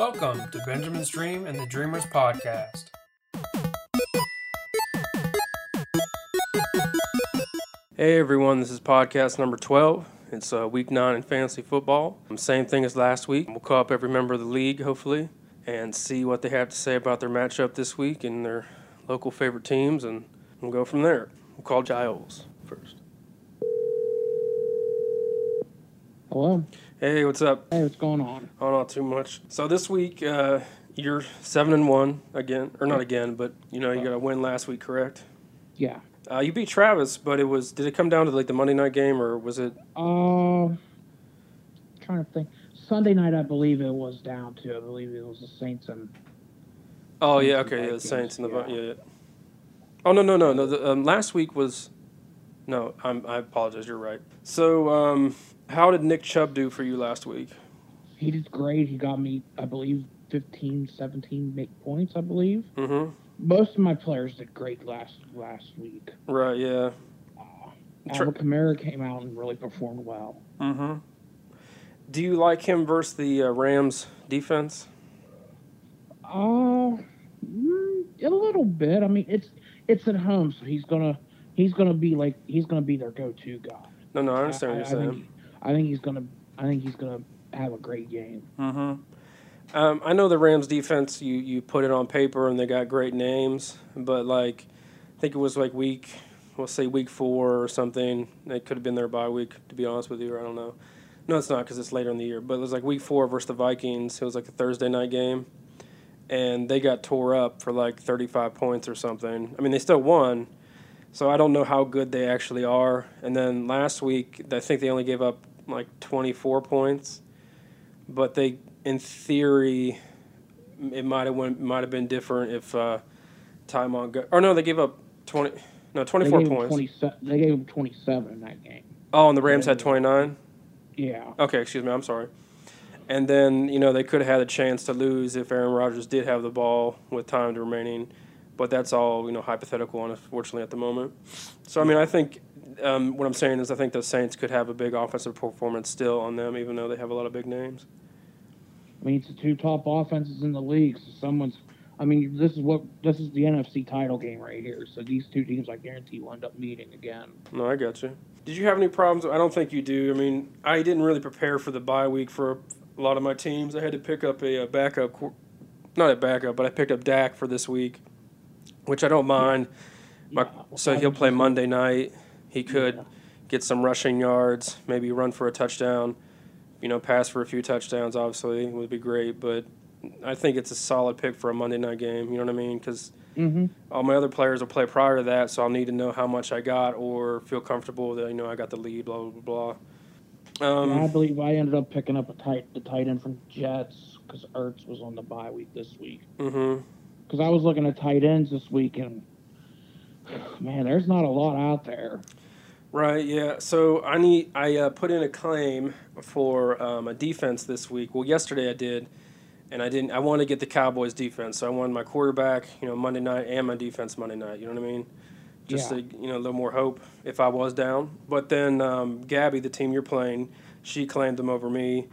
Welcome to Benjamin's Dream and the Dreamers podcast. Hey everyone, this is podcast number 12. It's uh, week 9 in fantasy football. Same thing as last week. We'll call up every member of the league, hopefully, and see what they have to say about their matchup this week and their local favorite teams, and we'll go from there. We'll call Giles first. Hello. Hey, what's up? Hey, what's going on? Oh, not too much. So this week, uh, you're seven and one again, or not again, but you know you got a win last week, correct? Yeah. Uh, you beat Travis, but it was did it come down to like the Monday night game, or was it? Uh, trying to think. Sunday night, I believe it was down to. I believe it was the Saints and. Oh yeah, Saints and okay, yeah, the Saints and the yeah. yeah. yeah. Oh no no no no. The, um, last week was. No, I'm, I apologize. You're right. So, um, how did Nick Chubb do for you last week? He did great. He got me, I believe, 15, 17 make points. I believe Mm-hmm. most of my players did great last last week. Right. Yeah. Uh, Alvin Kamara came out and really performed well. Mm-hmm. Do you like him versus the uh, Rams defense? Uh, mm, a little bit. I mean, it's it's at home, so he's gonna he's gonna be like he's gonna be their go-to guy. No, no, I understand I, what you're think, saying. I think he's gonna. I think he's gonna have a great game. Mm-hmm. Um, I know the Rams defense. You you put it on paper and they got great names, but like, I think it was like week, we'll say week four or something. It could have been their bye week, to be honest with you. I don't know. No, it's not because it's later in the year. But it was like week four versus the Vikings. It was like a Thursday night game, and they got tore up for like 35 points or something. I mean, they still won. So I don't know how good they actually are. And then last week, I think they only gave up like 24 points, but they, in theory, it might have went might have been different if uh, Ty Montgomery. Or no, they gave up 20. No, 24 gave him points. 27 They gave him twenty-seven in that game. Oh, and the Rams had 29. Yeah. Okay, excuse me. I'm sorry. And then you know they could have had a chance to lose if Aaron Rodgers did have the ball with time remaining, but that's all you know hypothetical, unfortunately, at the moment. So I mean, I think um, what I'm saying is I think the Saints could have a big offensive performance still on them, even though they have a lot of big names. I mean, it's the two top offenses in the league. So someone's. I mean, this is what this is the NFC title game right here. So these two teams, I guarantee, will end up meeting again. No, I got you. Did you have any problems? I don't think you do. I mean, I didn't really prepare for the bye week for a lot of my teams. I had to pick up a, a backup, not a backup, but I picked up Dak for this week, which I don't mind. My, Yeah. so he'll play Monday night. He could get some rushing yards, maybe run for a touchdown, you know, pass for a few touchdowns. Obviously, would be great. But I think it's a solid pick for a Monday night game. You know what I mean? Because Mm-hmm. all my other players will play prior to that, so I'll need to know how much I got or feel comfortable that you know I got the lead. Blah blah blah. Um, I believe I ended up picking up a tight the tight end from Jets because Ertz was on the bye week this week. Because I was looking at tight ends this week, and man, there's not a lot out there. Right. Yeah. So I need. I uh, put in a claim for um, a defense this week. Well, yesterday I did, and I didn't. I wanted to get the Cowboys defense, so I wanted my quarterback, you know, Monday night and my defense Monday night. You know what I mean? Just Yeah. to, you know, a little more hope if I was down. But then um, Gabby, the team you're playing, she claimed them over me.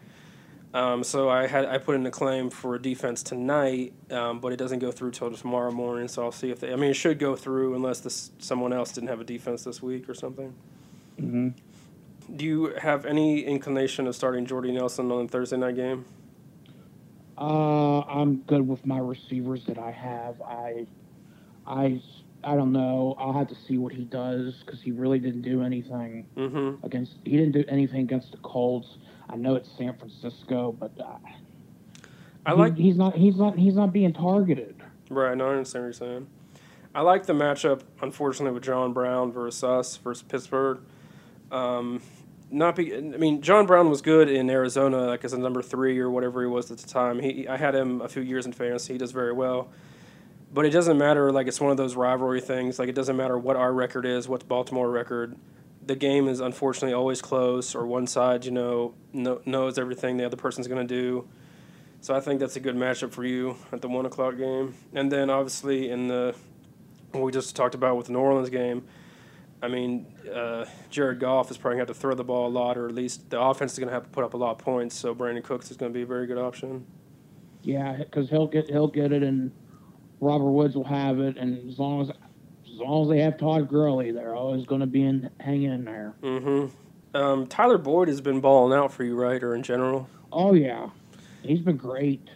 Um, so I had I put in a claim for a defense tonight, um, but it doesn't go through till tomorrow morning. So I'll see if they. I mean, it should go through unless this someone else didn't have a defense this week or something. Mm-hmm. Do you have any inclination of starting Jordy Nelson on the Thursday night game? Uh, I'm good with my receivers that I have. I, I, I don't know. I'll have to see what he does because he really didn't do anything Mm-hmm. against. He didn't do anything against the Colts. I know it's San Francisco, but uh, I he- like he's not. He's not. He's not being targeted. right. No, I understand what you're saying. I like the matchup, unfortunately, with John Brown versus us versus Pittsburgh. Um, not be. I mean, John Brown was good in Arizona, like as a number three or whatever he was at the time. He, I had him a few years in fantasy. He does very well. But it doesn't matter. Like it's one of those rivalry things. Like it doesn't matter what our record is, what's Baltimore record. The game is unfortunately always close, or one side, you know, kno- knows everything the other person's going to do. So I think that's a good matchup for you at the one o'clock game. And then obviously in the what we just talked about with the New Orleans game, I mean, uh, Jared Goff is probably going to have to throw the ball a lot, or at least the offense is going to have to put up a lot of points. So Brandin Cooks is going to be a very good option. Yeah, because he'll get he'll get it, and Robert Woods will have it, and as long as as long as they have Todd Gurley, they're always going to be in hanging in there. Mm-hmm. Um, Tyler Boyd has been balling out for you, right, or in general? Oh yeah, he's been great.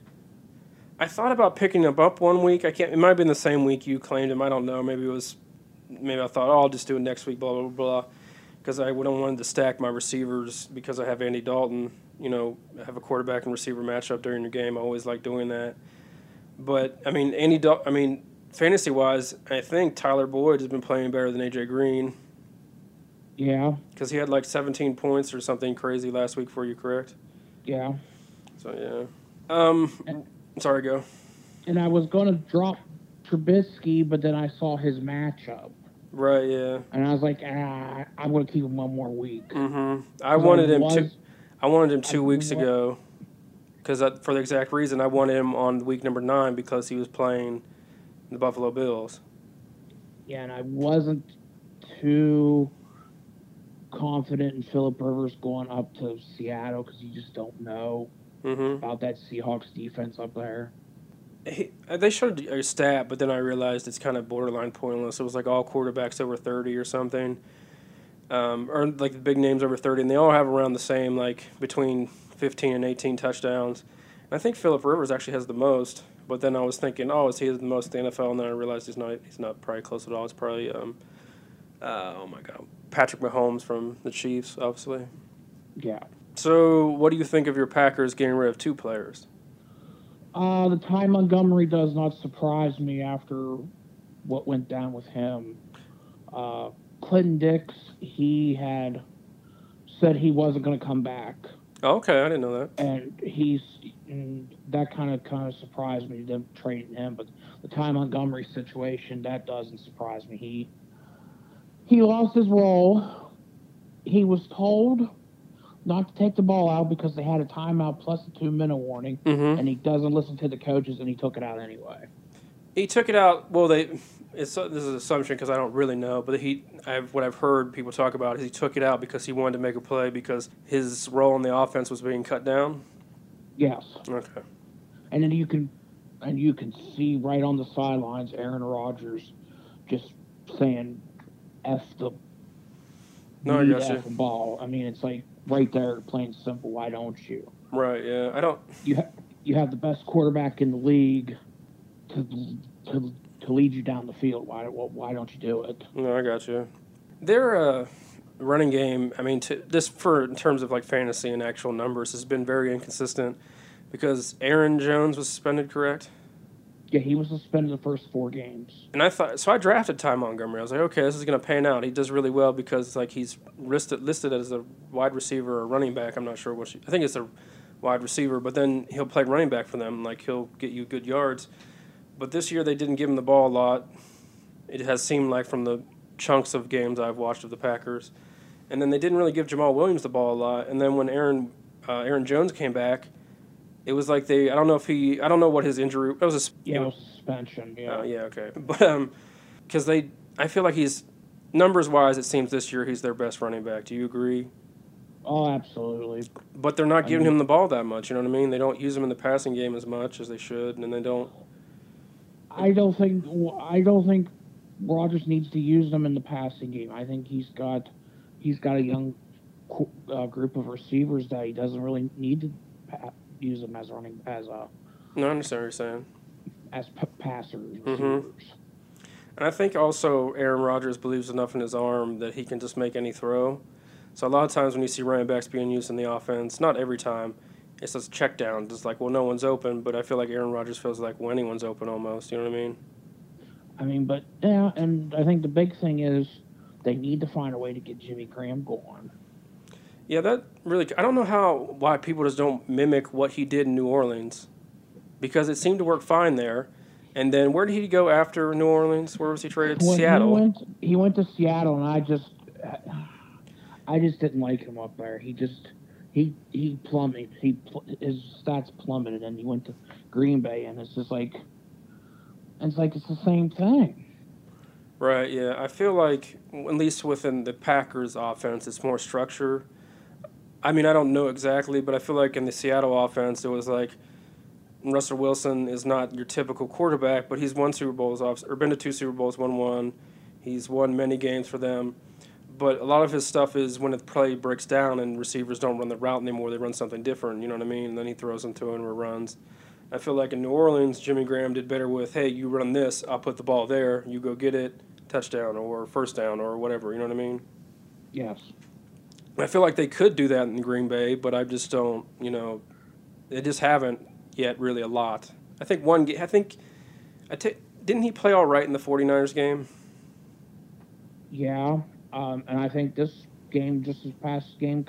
I thought about picking him up one week. I can't. It might have been the same week you claimed him. I don't know. Maybe it was. Maybe I thought, oh, I'll just do it next week. Blah blah blah. Because I wouldn't wanted to stack my receivers because I have Andy Dalton. You know, have a quarterback and receiver matchup during the game. I always like doing that. But I mean, Andy. Dal- I mean, fantasy wise, I think Tyler Boyd has been playing better than AJ Green Yeah, because he had like 17 points or something crazy last week for you, correct? yeah. So yeah. Um, sorry, go. And I was going to drop Trubisky, but then I saw his matchup, Right, yeah. and I was like, ah, I'm to keep him one more week. Mm-hmm. I wanted him was, two. I wanted him two I weeks ago, because for the exact reason I wanted him on week number nine because he was playing the Buffalo Bills. Yeah, and I wasn't too confident in Philip Rivers going up to Seattle because you just don't know Mm-hmm. about that Seahawks defense up there. He, uh, they showed a stat, but then I realized it's kind of borderline pointless. It was like all quarterbacks over thirty or something, um, or like the big names over thirty, and they all have around the same, like between fifteen and eighteen touchdowns. And I think Philip Rivers actually has the most. But then I was thinking, oh, is he the most in the NFL? And then I realized he's not. He's not probably close at all. It's probably, um, uh, oh my God, Patrick Mahomes from the Chiefs, obviously. Yeah. So, what do you think of your Packers getting rid of two players? Uh, the Ty Montgomery does not surprise me after what went down with him. Uh, Clinton Dix, he had said he wasn't going to come back, Oh, okay, I didn't know that. and he's and that kind of kind of surprised me them trading him. But the Ty Montgomery situation that doesn't surprise me. He he lost his role. He was told not to take the ball out because they had a timeout plus a two minute warning Mm-hmm. and he doesn't listen to the coaches, and he took it out anyway. He took it out. Well, they. It's this is an assumption because I don't really know, but he. I've what I've heard people talk about is he took it out because he wanted to make a play because his role in the offense was being cut down. Yes, Okay. and then you can, and you can see right on the sidelines Aaron Rodgers just saying "f the No, I got you. F ball." I mean, it's like right there, plain simple. Why don't you? Right. Yeah. I don't. You ha- you have the best quarterback in the league to to to lead you down the field. Why why don't you do it? No, I got you. Their uh, running game. I mean, to, this for in terms of like fantasy and actual numbers has been very inconsistent because Aaron Jones was suspended, correct? Yeah, he was suspended the first four games. And I thought so. I drafted Ty Montgomery. I was like, okay, this is going to pan out. He does really well because like he's listed listed as a wide receiver or running back. I'm not sure what. I think it's a wide receiver, but then he'll play running back for them. Like he'll get you good yards. But this year they didn't give him the ball a lot. It has seemed like from the chunks of games I've watched of the Packers, and then they didn't really give Jamaal Williams the ball a lot. And then when Aaron uh, Aaron Jones came back, it was like they. I don't know if he. I don't know what his injury. It was a. Yeah, it was suspension. Yeah. Oh, yeah, okay. But um, because they, I feel like he's numbers wise, it seems this year he's their best running back. Do you agree? Oh, absolutely. But they're not I giving mean- him the ball that much. You know what I mean? They don't use him in the passing game as much as they should, and they don't. I don't think I don't think Rodgers needs to use them in the passing game. I think he's got he's got a young uh, group of receivers that he doesn't really need to pa- use them as running as a No, I understand what you're saying. as p- passers. Mhm. And I think also Aaron Rodgers believes enough in his arm that he can just make any throw. So a lot of times when you see running backs being used in the offense, not every time, it's just check down. Just like, well, no one's open, but I feel like Aaron Rodgers feels like when anyone's open almost. You know what I mean? I mean, but yeah, and I think the big thing is they need to find a way to get Jimmy Graham going. Yeah, that really. I don't know how why people just don't mimic what he did in New Orleans, because it seemed to work fine there. And then where did he go after New Orleans? Where was he traded? When Seattle. He went, he went to Seattle, and I just, I just didn't like him up there. He just, he he plummeted. He his stats plummeted, and he went to Green Bay, and it's just like, it's like it's the same thing. Right. Yeah. I feel like at least within the Packers offense, it's more structure. I mean, I don't know exactly, but I feel like in the Seattle offense, it was like Russell Wilson is not your typical quarterback, but he's won Super Bowls off or been to two Super Bowls, won one. He's won many games for them. But a lot of his stuff is when the play breaks down and receivers don't run the route anymore, they run something different, you know what I mean? And then he throws them to him or runs. I feel like in New Orleans, Jimmy Graham did better with, hey, you run this, I'll put the ball there, you go get it, touchdown or first down or whatever, you know what I mean? Yes. I feel like they could do that in Green Bay, but I just don't, you know, they just haven't yet really a lot. I think one, I think, I t- didn't he play all right in the 49ers game? Yeah, um, and I think this game, just this past game,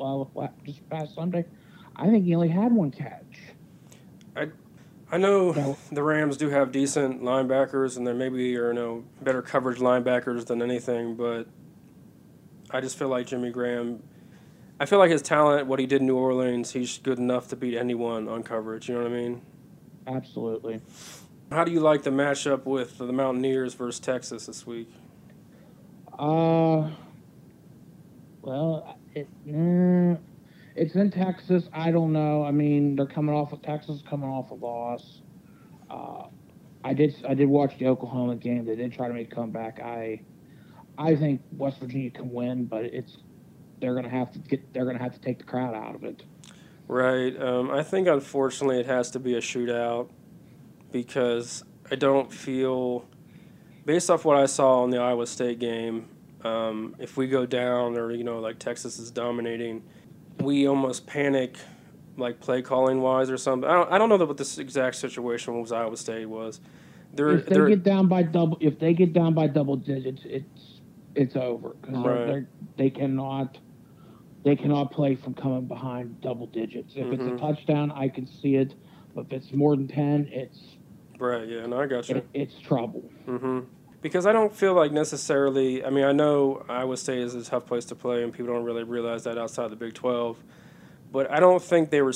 uh, just past Sunday, I think he only had one catch. I, I know no. the Rams do have decent linebackers, and there maybe are you know better coverage linebackers than anything, but I just feel like Jimmy Graham. I feel like his talent, what he did in New Orleans, he's good enough to beat anyone on coverage. You know what I mean? Absolutely. How do you like the matchup with the Mountaineers versus Texas this week? Uh, well, it, it's in Texas. I don't know. I mean, they're coming off of Texas, coming off a loss. Uh, I did I did watch the Oklahoma game. They did try to make a comeback. I I think West Virginia can win, but it's they're gonna have to get they're gonna have to take the crowd out of it. Right. Um, I think unfortunately it has to be a shootout because I don't feel based off what I saw in the Iowa State game, um, if we go down or you know like Texas is dominating, we almost panic, like play calling wise or something. I don't, I don't know what this exact situation was Iowa State was. They're, if they get down by double, if they get down by double digits, it's it's over because right. they cannot they cannot play from coming behind double digits. If mm-hmm. it's a mm-hmm. touchdown, I can see it, but if it's more than ten, it's right. Yeah, no, I got you. It, it's trouble. Mm-hmm because I don't feel like necessarily. I mean, I know Iowa State is a tough place to play, and people don't really realize that outside the Big Twelve. But I don't think they were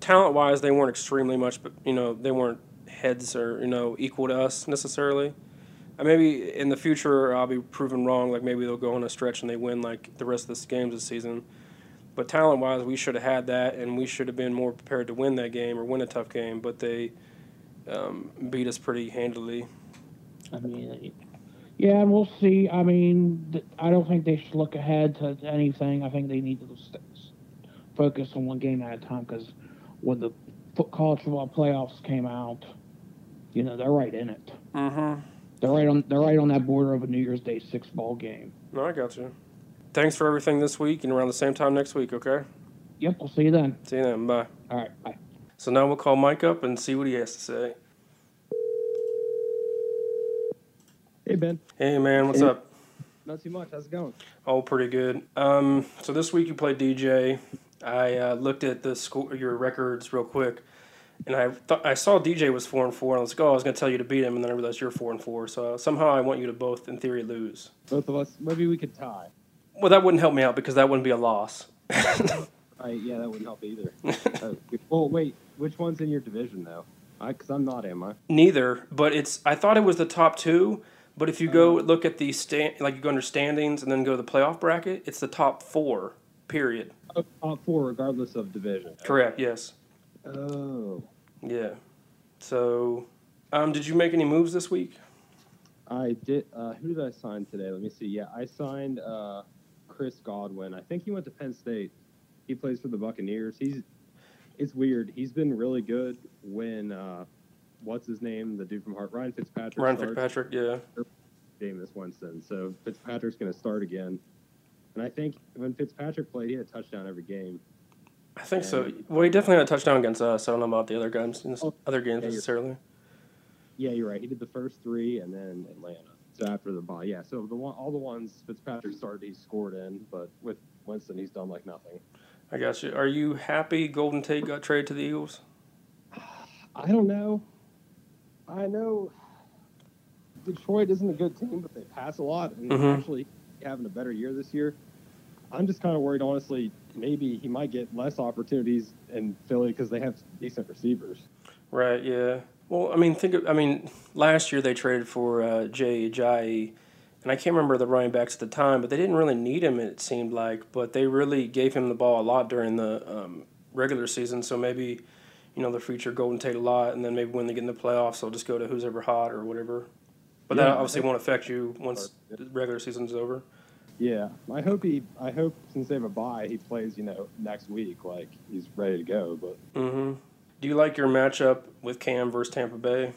talent wise. They weren't extremely much, but you know, they weren't heads or you know equal to us necessarily. Uh, maybe in the future I'll be proven wrong. Like maybe they'll go on a stretch and they win like the rest of the games this season. But talent wise, we should have had that, and we should have been more prepared to win that game or win a tough game. But they um, beat us pretty handily. I mean, yeah, and we'll see. I mean, I don't think they should look ahead to anything. I think they need to focus on one game at a time because when the foot college football playoffs came out, you know they're right in it. Mm-hmm. They're right on. They're right on that border of a New Year's Day six ball game. No, I got you. Thanks for everything this week, and around the same time next week. Okay. Yep. We'll see you then. See you then. Bye. All right. Bye. So now we'll call Mike up and see what he has to say. Hey Ben. Hey man, what's hey. up? Not too much. How's it going? Oh, pretty good. Um, so this week you played DJ. I uh, looked at the your records real quick, and I thought I saw DJ was four and four, and I was like, oh, I was gonna tell you to beat him, and then I realized you're four and four. So somehow I want you to both, in theory, lose. Both of us. Maybe we could tie. Well, that wouldn't help me out because that wouldn't be a loss. right, yeah, that wouldn't help either. uh, well, wait, which one's in your division though? Because I'm not, am I? Neither, but it's. I thought it was the top two, but if you go uh-huh. look at the stand, like you go under standings and then go to the playoff bracket, it's the top four. Period. Oh, top four, regardless of division. Correct. Yes. Oh. Yeah. So, um, did you make any moves this week? I did. Uh, who did I sign today? Let me see. Yeah, I signed uh, Chris Godwin. I think he went to Penn State. He plays for the Buccaneers. He's. It's weird. He's been really good when uh, what's his name, the dude from Hart, Ryan Fitzpatrick. Ryan. Fitzpatrick, yeah. Jameis Winston. So Fitzpatrick's going to start again. And I think when Fitzpatrick played, he had a touchdown every game. I think and so. Well, he definitely had a touchdown against us. I don't know about the other games, oh, other games yeah, necessarily. Yeah, you're right. He did the first three, and then Atlanta. So after the bye, yeah. So the one, all the ones Fitzpatrick started, he scored in, but with Winston, he's done like nothing. I got you. Are you happy Golden Tate got traded to the Eagles? I don't know. I know Detroit isn't a good team, but they pass a lot and mm-hmm. actually having a better year this year. I'm just kind of worried, honestly. Maybe he might get less opportunities in Philly because they have decent receivers. Right. Yeah. Well, I mean, think. Of, I mean, last year they traded for uh, Jay Ajayi, and I can't remember the running backs at the time, but they didn't really need him. It seemed like, but they really gave him the ball a lot during the um, regular season. So maybe you know, the future Golden Tate a lot, and then maybe when they get in the playoffs, they'll just go to who's ever hot or whatever. But Yeah, that obviously won't affect you once the regular season's over. Yeah, I hope he. I hope since they have a bye, he plays. You know, next week, like he's ready to go. But Mm-hmm. Do you like your matchup with Cam versus Tampa Bay?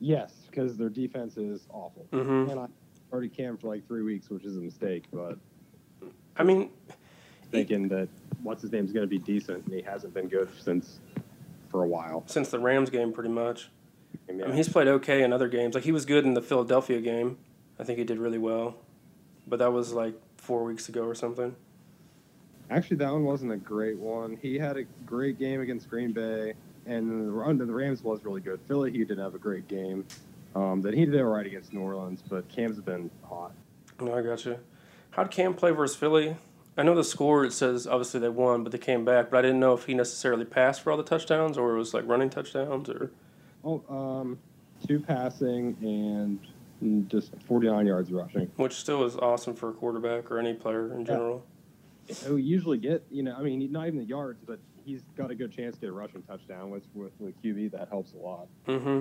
yes, because their defense is awful, hmm and I already camped for like three weeks, which is a mistake. But I mean, thinking that what's his name's going to be decent, and he hasn't been good since for a while. since the Rams game, pretty much. I mean, I mean, he's played okay in other games. Like he was good in the Philadelphia game. I think he did really well, but that was like four weeks ago or something. Actually, that one wasn't a great one. He had a great game against Green Bay, and the Rams was really good. Philly, he didn't have a great game. Um, that he did all right against New Orleans, but Cam's been hot. No, I got you. How'd Cam play versus Philly? I know the score. It says obviously they won, but they came back. But I didn't know if he necessarily passed for all the touchdowns or it was like running touchdowns or. Oh, um, two passing and just 49 yards rushing. Which still is awesome for a quarterback or any player in general. He'll usually get, you know, I mean, not even the yards, but he's got a good chance to get a rushing touchdown with with, with QB. That helps a lot. Mm-hmm.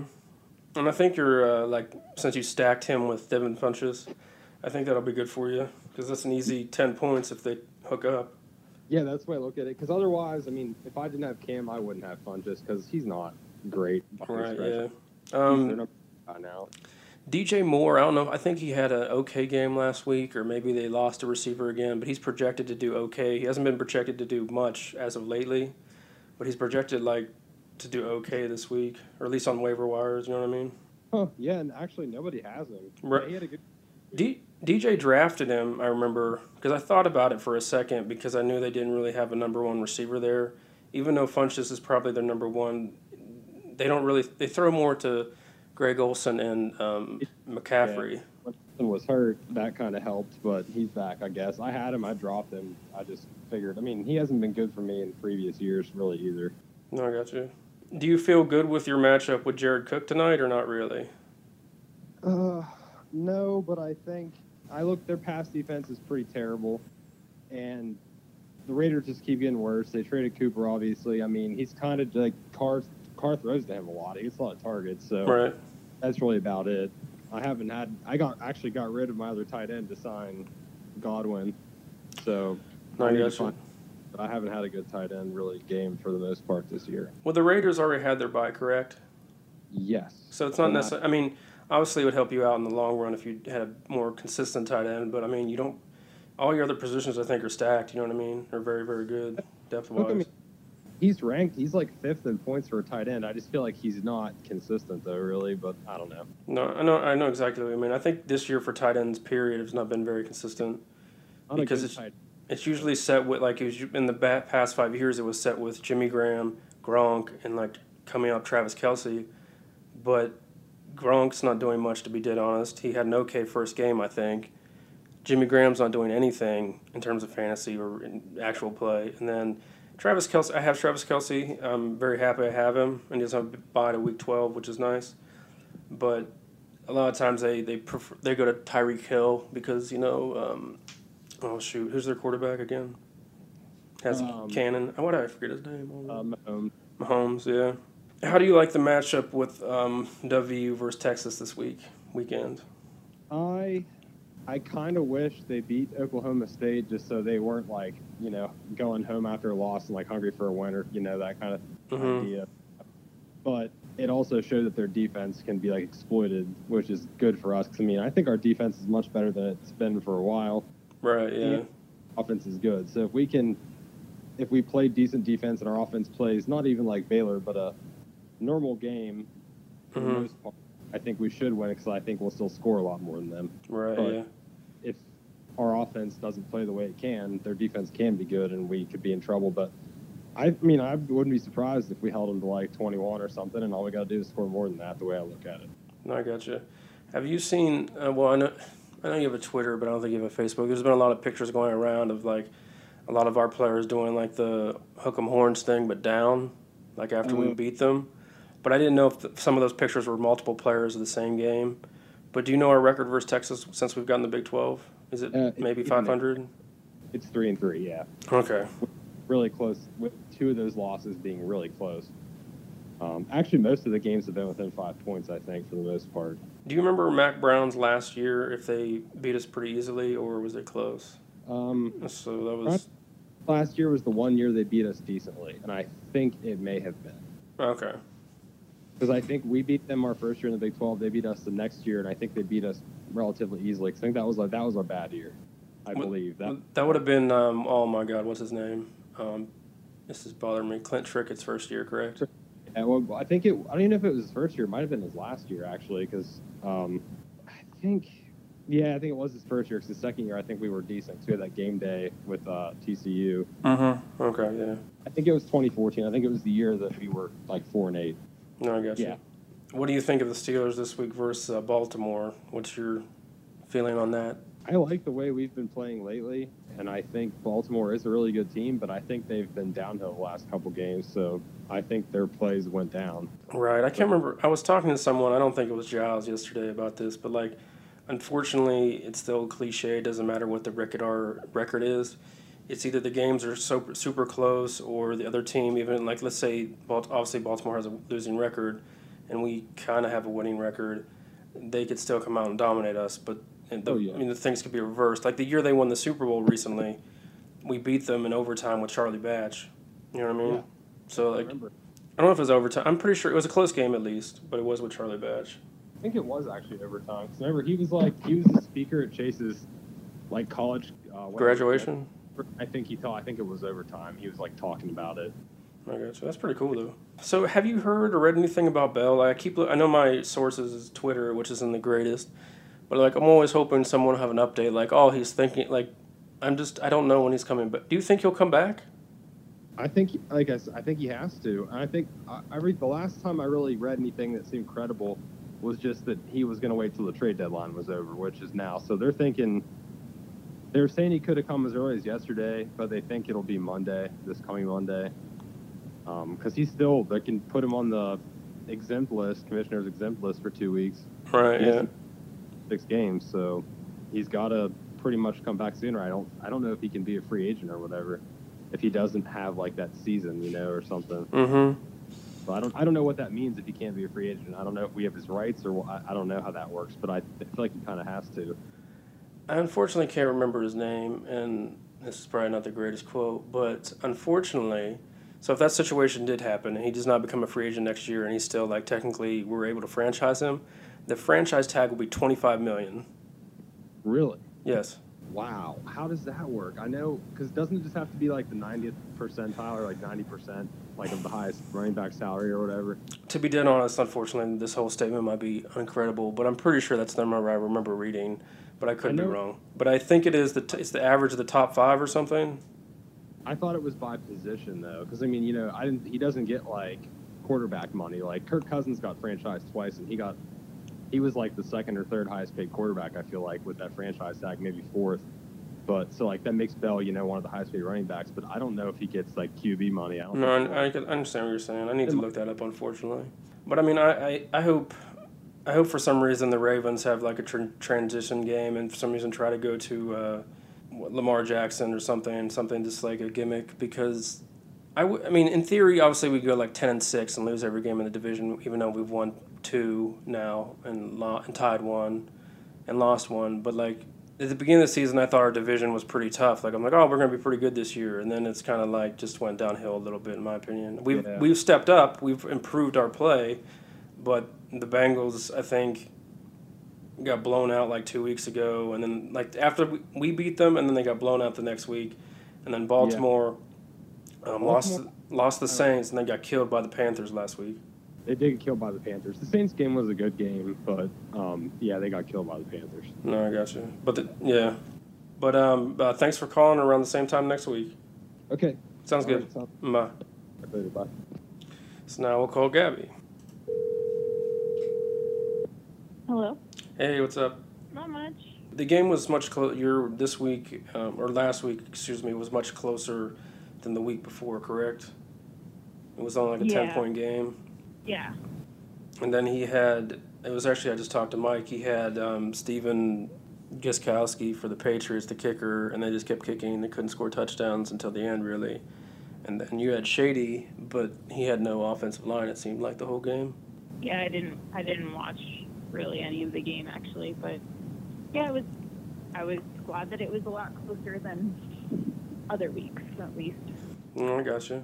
And I think you're uh, like since you stacked him with Devin Funchess, I think that'll be good for you because that's an easy ten points if they hook up. Yeah, that's the way I look at it. Because otherwise, I mean, if I didn't have Cam, I wouldn't have fun just because he's not great. Right. Yeah. Um, now. DJ Moore, I don't know. I think he had an okay game last week, or maybe they lost a receiver again. But he's projected to do okay. He hasn't been projected to do much as of lately, but he's projected like to do okay this week, or at least on waiver wires. You know what I mean? Huh, yeah, and actually nobody has him. Right. Yeah, he had a good. D- DJ drafted him. I remember because I thought about it for a second because I knew they didn't really have a number one receiver there. Even though Funchess is probably their number one, they don't really. They throw more to Greg Olsen and um, McCaffrey. Wilson was hurt, that kind of helped, but he's back, I guess. I had him, I dropped him. I just figured. I mean, he hasn't been good for me in previous years, really either. No, I got you. Do you feel good with your matchup with Jared Cook tonight, or not really? Uh, no, but I think I look. Their pass defense is pretty terrible, and the Raiders just keep getting worse. They traded Cooper, obviously. I mean, he's kind of like Carr. Carr throws to him a lot. He gets a lot of targets, so Right. that's really about it. I haven't had. I got actually got rid of my other tight end to sign Godwin, so I need to find- but I haven't had a good tight end really game for the most part this year. Well, the Raiders already had their bye, correct? Yes. So it's not They're necessarily. I mean, obviously, it would help you out in the long run if you had a more consistent tight end. But I mean, you don't. All your other positions, I think, are stacked. You know what I mean? They're very, very good depth I wise. he's ranked. He's like fifth in points for a tight end. I just feel like he's not consistent though, really. But I don't know. No, I know. I know exactly what you mean. I think this year for tight ends, period, has not been very consistent. Not a Because good it's- tight. It's usually set with like it was in the past five years. It was set with Jimmy Graham, Gronk, and like coming up Travis Kelce, but Gronk's not doing much to be dead honest. He had an okay first game, I think. Jimmy Graham's not doing anything in terms of fantasy or actual play, and then Travis Kelce. I have Travis Kelce. I'm very happy I have him, and he doesn't have buy to week twelve, which is nice. But a lot of times they they prefer, they go to Tyreek Hill because you know. Um, Oh shoot! Who's their quarterback again? Has Um, Cannon. Oh, why did I forget his name? Um, um, Mahomes. Yeah. How do you like the matchup with um, WVU versus Texas this week weekend? I I kind of wish they beat Oklahoma State just so they weren't like you know going home after a loss and like hungry for a winner. You know that kind of Mhm. idea. But it also showed that their defense can be like exploited, which is good for us. 'Cause, I mean, I think our defense is much better than it's been for a while. Right. Yeah. Offense is good, so if we can, if we play decent defense and our offense plays not even like Baylor, but a normal game for the Mhm. most part, I think we should win because I think we'll still score a lot more than them. Right. But- Yeah. If our offense doesn't play the way it can, their defense can be good, and we could be in trouble. But I mean, I wouldn't be surprised if we held them to like 21 or something, and all we got to do is score more than that. The way I look at it. No, I gotcha. Have you seen? Uh, well, I know, I know you have a Twitter, but I don't think you have a Facebook. There's been a lot of pictures going around of like a lot of our players doing like the hook 'em horns thing, but down, like after we Mhm. beat them. But I didn't know if th- some of those pictures were multiple players of the same game. But do you know our record versus Texas since we've gotten the Big Twelve? Is it Uh, maybe five hundred? It's three and three, yeah. Okay. really close, with two of those losses being really close. Um, actually, most of the games have been within five points, I think, for the most part. Do you remember Mack Brown's last year? If they beat us pretty easily, or was it close? Um, So that was last year was the one year they beat us decently, and I think it may have been. okay. Because I think we beat them our first year in the Big 12. They beat us the next year, and I think they beat us relatively easily. 'cause I think that was a, that was a bad year, I What- believe. That That would have been. Um, oh my God, what's his name? Um, this is bothering me. Clint Trickett's first year, correct? Well, I think it. I don't even know if it was his first year. It might have been his last year actually, because um, I think. Yeah, I think it was his first year. Because the second year, I think we were decent. 'cause we had that game day with uh, TCU. Mm-hmm. Okay. Yeah. I think it was 2014. I think it was the year that we were like four and eight. No, I got you. Yeah. What do you think of the Steelers this week versus uh, Baltimore? What's your feeling on that? I like the way we've been playing lately, and I think Baltimore is a really good team, but I think they've been downhill the last couple games, so I think their plays went down. Right. I can't remember. I was talking to someone. I don't think it was Giles yesterday about this, but like, unfortunately, it's still cliche. It doesn't matter what the record our record is. It's either the games are super super close, or the other team, even like let's say, obviously Baltimore has a losing record, and we kind of have a winning record. They could still come out and dominate us, but the, Oh, yeah. I mean the things could be reversed. Like the year they won the Super Bowl recently, we beat them in overtime with Charlie Batch. You know what I mean? Yeah. So like. remember. I don't know if it was overtime. I'm pretty sure it was a close game at least, but it was with Charlie Batch. I think it was actually overtime. 'cause remember, he was like he was the speaker at Chase's like college uh, Graduation. I think he thought. I think it was overtime. He was like talking about it. I you. That's pretty cool though. So, have you heard or read anything about Bell? I keep. I know my sources is Twitter, which isn't the greatest, but like I'm always hoping someone will have an update. Like, oh, he's thinking. Like, I'm just. I don't know when he's coming back. Do you think he'll come back? I think, like I, said, I think he has to. And I think I, I read the last time I really read anything that seemed credible was just that he was going to wait till the trade deadline was over, which is now. So they're thinking, they're saying he could have come as early as yesterday, but they think it'll be Monday, this coming Monday, um, because he's still. They can put him on the exempt list, commissioner's exempt list for two weeks, Right. Yeah. Six games. So he's got to pretty much come back sooner. I don't. I don't know if he can be a free agent or whatever. If he doesn't have like that season, you know, or something. Mm-hmm. So I don't I don't know what that means if he can't be a free agent. I don't know if we have his rights or wh- I, I don't know how that works, but I feel like he kind of has to. I unfortunately can't remember his name, and this is probably not the greatest quote, but unfortunately, so if that situation did happen and he does not become a free agent next year, and he's still like technically we're able to franchise him, the franchise tag will be twenty five million. Really? Yes. Wow. How does that work? I know because doesn't it just have to be like the 90th percentile or like 90 percent like of the highest running back salary or whatever? To be dead honest, unfortunately, this whole statement might be incredible, but I'm pretty sure that's the number I remember reading, but I could I be wrong. But I think it is the t- it's the average of the top five or something. I thought it was by position though, because I mean, you know, I didn't. He doesn't get like quarterback money. Like Kirk Cousins got franchised twice, and he got he was like the second or third highest paid quarterback. I feel like with that franchise tag, maybe fourth. But so like that makes Bell, you know, one of the highest paid running backs. But I don't know if he gets like QB money. I don't. No. I, I, understand what you're saying. I need to look that up, unfortunately. But I mean, I, I, I hope, I hope for some reason the Ravens have like a tr- transition game, and for some reason try to go to uh, Lamar Jackson or something, something just like a gimmick. Because I, w- I mean, in theory, obviously we go like ten and six and lose every game in the division, even though we've won two now and lo- and tied one, and lost one. But like at the beginning of the season, I thought our division was pretty tough. Like I'm like, oh, we're gonna be pretty good this year, and then it's kind of like just went downhill a little bit, in my opinion. We've Yeah. we've stepped up, we've improved our play, but the Bengals, I think, got blown out like two weeks ago, and then like after we, we beat them, and then they got blown out the next week, and then Baltimore, um, lost Baltimore- lost the Saints, and then got killed by the Panthers last week. They did get killed by the Panthers. The Saints game was a good game, but um, yeah, they got killed by the Panthers. No, I got you. But the, yeah, but um, uh, thanks for calling around the same time next week. Okay. Sounds All good. right, sounds Bye. good. Bye. So now we'll call Gabby. Hello. Hey, what's up? Not much. The game was much closer. Your this week um, or last week, excuse me, was much closer than the week before. Correct? It was only like a ten-point game, Yeah. and then he had. It was actually I just talked to Mike. He had um, Stephen Gostkowski for the Patriots, the kicker, and they just kept kicking. They couldn't score touchdowns until the end, really. And then you had Shady, but he had no offensive line. It seemed like the whole game. Yeah, I didn't. I didn't watch really any of the game actually, but yeah, it was. I was glad that it was a lot closer than other weeks, at least. Oh, I gotcha.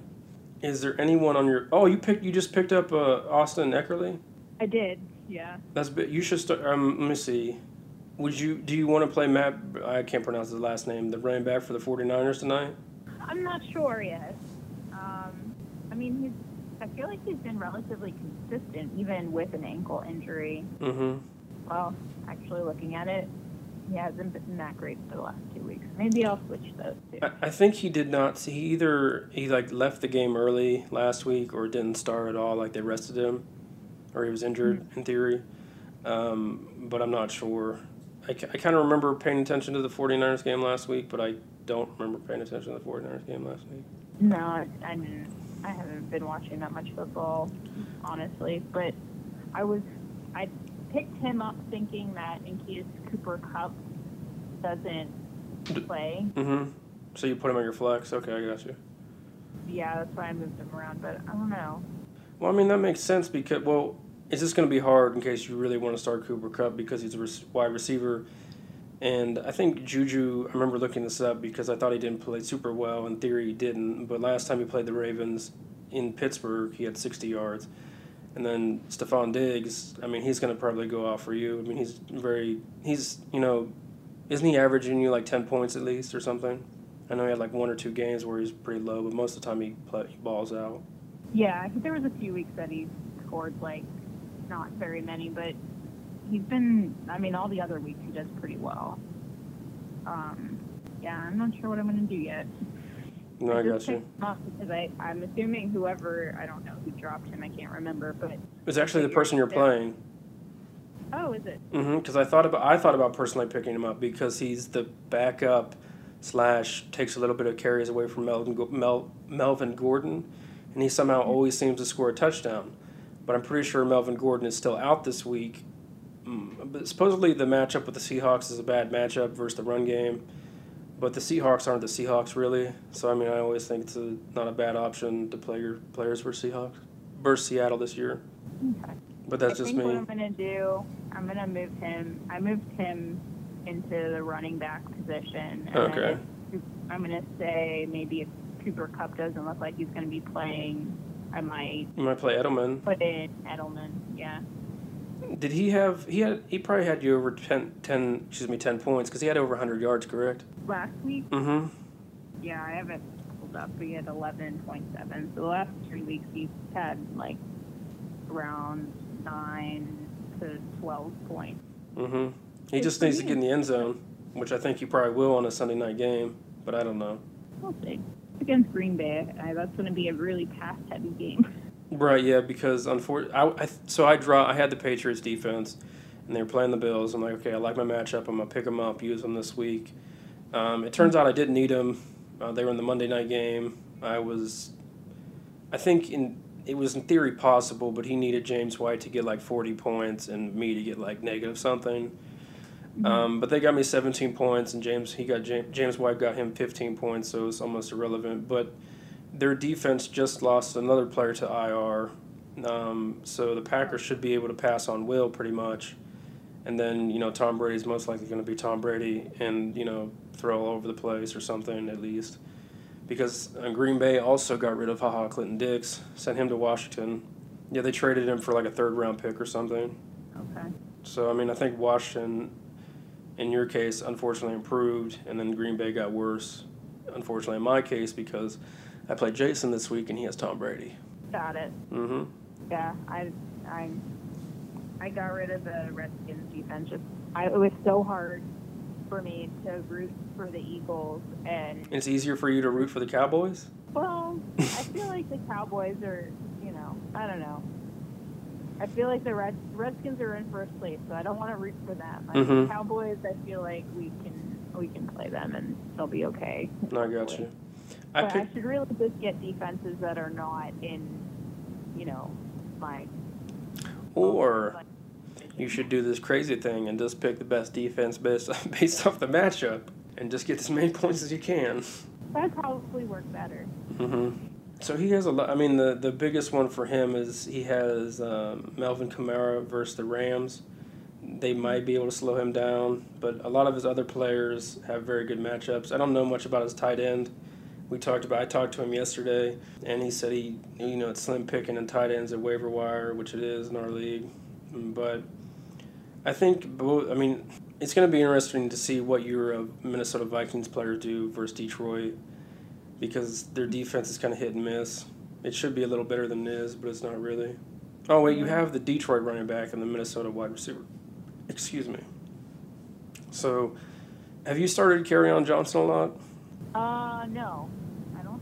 Is there anyone on your? Oh, you picked. You just picked up uh, Austin Ekeler. I did. Yeah. That's bit. You should start. Um, let me see. Would you? Do you want to play Matt? I can't pronounce his last name. The running back for the 49ers tonight. I'm not sure yet. Um, I mean, he's. I feel like he's been relatively consistent, even with an ankle injury. Mm-hmm. Well, actually, looking at it, he hasn't been that great for the last two weeks. Maybe I'll switch those two. I, I think he did not. See, he either he like left the game early last week or didn't start at all. Like they rested him, or he was injured in theory. Um, but I'm not sure. I, I kind of remember paying attention to the 49ers game last week, but I don't remember paying attention to the 49ers game last week. No, I, I didn't. I haven't been watching that much football, honestly. But I was, I picked him up thinking that in case Cooper Kupp doesn't play, Mm-hmm. So you put him on your flex. Okay, I got you. yeah, that's why I moved him around. But I don't know. Well, I mean that makes sense because well, it's just going to be hard in case you really want to start Cooper Kupp because he's a wide receiver, and I think Juju. I remember looking this up because I thought he didn't play super well. In theory, he didn't. But last time he played the Ravens in Pittsburgh, he had sixty yards, and then Stefon Diggs. I mean, he's going to probably go off for you. I mean, he's very. He's you know, isn't he averaging you like ten points at least or something? I know he had like one or two games where he's pretty low, but most of the time he play, he balls out. Yeah, I think there was a few weeks that he scored like not very many, but he's been. I mean, all the other weeks he does pretty well. Um, yeah, I'm not sure what I'm going to do yet. No, I got you. picked him up because I, I'm assuming whoever I don't know who dropped him. I can't remember, but It's actually the person you're playing. oh, is it? Mm-hmm. Because I thought about I thought about personally picking him up because he's the backup slash takes a little bit of carries away from Melvin Mel, Melvin Gordon, and he somehow always seems to score a touchdown. But I'm pretty sure Melvin Gordon is still out this week. Mm, But supposedly the matchup with the Seahawks is a bad matchup versus the run game. But the Seahawks aren't the Seahawks really, so I mean I always think it's a, not a bad option to play your players versus Seahawks versus Seattle this year. Okay. But that's I just think me. what I'm gonna do, I'm gonna move him. I moved him into the running back position. Okay. I'm gonna say maybe if Cooper Kupp doesn't look like he's gonna be playing, I might You might play Edelman. put in Edelman. Yeah. Did he have he had he probably had you over 10, 10 excuse me 10 points cuz he had over 100 yards, correct? Last week, Mm-hmm. yeah, I haven't pulled up, but he had 11.7. So the last three weeks he's had like around nine to 12 points. Mm-hmm. He It's just needs to get in the end zone, which I think he probably will on a Sunday night game, but I don't know. We'll see. Against Green Bay, that's going to be a really pass-heavy game. Right, yeah, because unfor- I, I so I draw I had the Patriots defense and they were playing the Bills. I'm like, okay, I like my matchup. I'm gonna pick them up, use them this week. Um, it turns out I didn't need them. Uh, they were in the Monday night game. I was, I think in it was in theory possible, but he needed James White to get like 40 points and me to get like negative something. Um, but they got me 17 points, and James he got James, James White got him 15 points, so it's almost irrelevant. But their defense just lost another player to IR, um, so the Packers should be able to pass on Will pretty much. And then you know Tom Brady's most likely going to be Tom Brady, and you know throw all over the place or something at least, because uh, Green Bay also got rid of Haha Clinton Dix, sent him to Washington. Yeah, they traded him for like a third round pick or something. Okay. So I mean, I think Washington, in your case, unfortunately improved, and then Green Bay got worse. Unfortunately, in my case, because I played Jason this week and he has Tom Brady. Got it. Mm-hmm. Yeah, I, I, I got rid of the Redskins defense. Just, I, it was so hard for me to root for the Eagles, and It's easier for you to root for the Cowboys. well, I feel like the Cowboys are, you know, I don't know. I feel like the Red, Redskins are in first place, so I don't want to root for them. Like, Mhm. the Cowboys, I feel like we can we can play them and they'll be okay. I got you. I But I should really just get defenses that are not in, you know, my. Or you should do this crazy thing and just pick the best defense based based off the matchup and just get as many points as you can. That'd probably work better. Mm-hmm. So he has a lot. I mean, the the biggest one for him is he has um, Melvin Kamara versus the Rams. They might be able to slow him down, but a lot of his other players have very good matchups. I don't know much about his tight end. We talked about. I talked to him yesterday, and he said he, you know, it's slim picking in tight ends at waiver wire, which it is in our league. But I think both. I mean, it's going to be interesting to see what your uh, Minnesota Vikings players do versus Detroit because their defense is kind of hit and miss. It should be a little better than it is, but it's not really. Oh wait, you have the Detroit running back and the Minnesota wide receiver. Excuse me. So, have you started Kerryon Johnson a lot? Uh, no.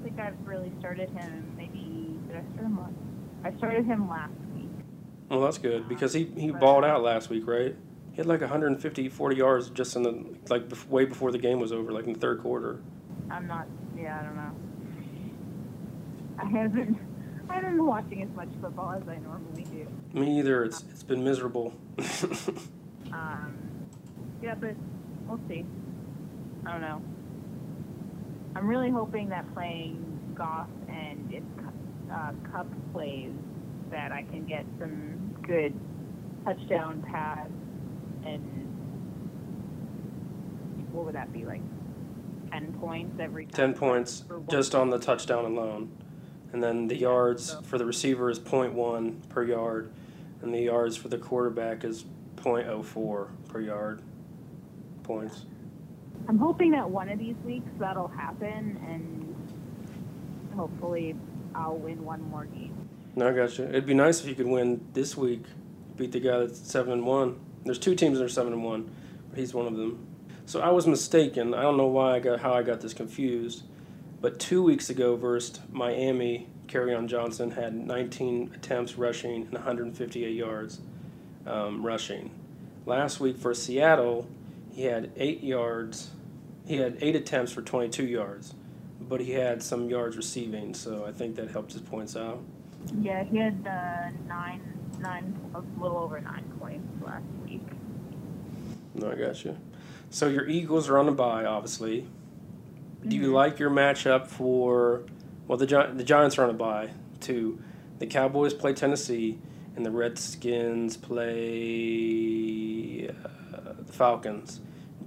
I don't think I've really started him. Maybe did I start him last? I started him last week. Well, that's good because he he balled out last week, right? He had like 150, 40 yards just in the like bef- way before the game was over, like in the third quarter. I'm not. Yeah, I don't know. I haven't. I haven't been watching as much football as I normally do. Me either. It's it's been miserable. Um, yeah, but we'll see. I don't know. I'm really hoping that playing Goff and if uh, Kupp plays, that I can get some good touchdown pass and what would that be like? Ten points every. time? 10 points just on the touchdown alone. And then the yards for the receiver is 0.1 per yard, and the yards for the quarterback is 0.04 per yard points. I'm hoping that one of these weeks that'll happen, and hopefully I'll win one more game. No, I got you. It'd be nice if you could win this week, beat the guy that's seven and one. There's two teams that are seven and one, but he's one of them. So I was mistaken. I don't know why I got how I got this confused, but two weeks ago versus Miami, on Johnson had 19 attempts rushing and 158 yards um, rushing. Last week for Seattle, he had eight yards. He had eight attempts for 22 yards, but he had some yards receiving. So I think that helped his points out. Yeah, he had uh, nine, nine, a little over nine points last week. No, I got you. So your Eagles are on the bye, obviously. Do you Mhm. like your matchup for? Well, the Gi- the Giants are on a bye too. The Cowboys play Tennessee, and the Redskins play uh, the Falcons.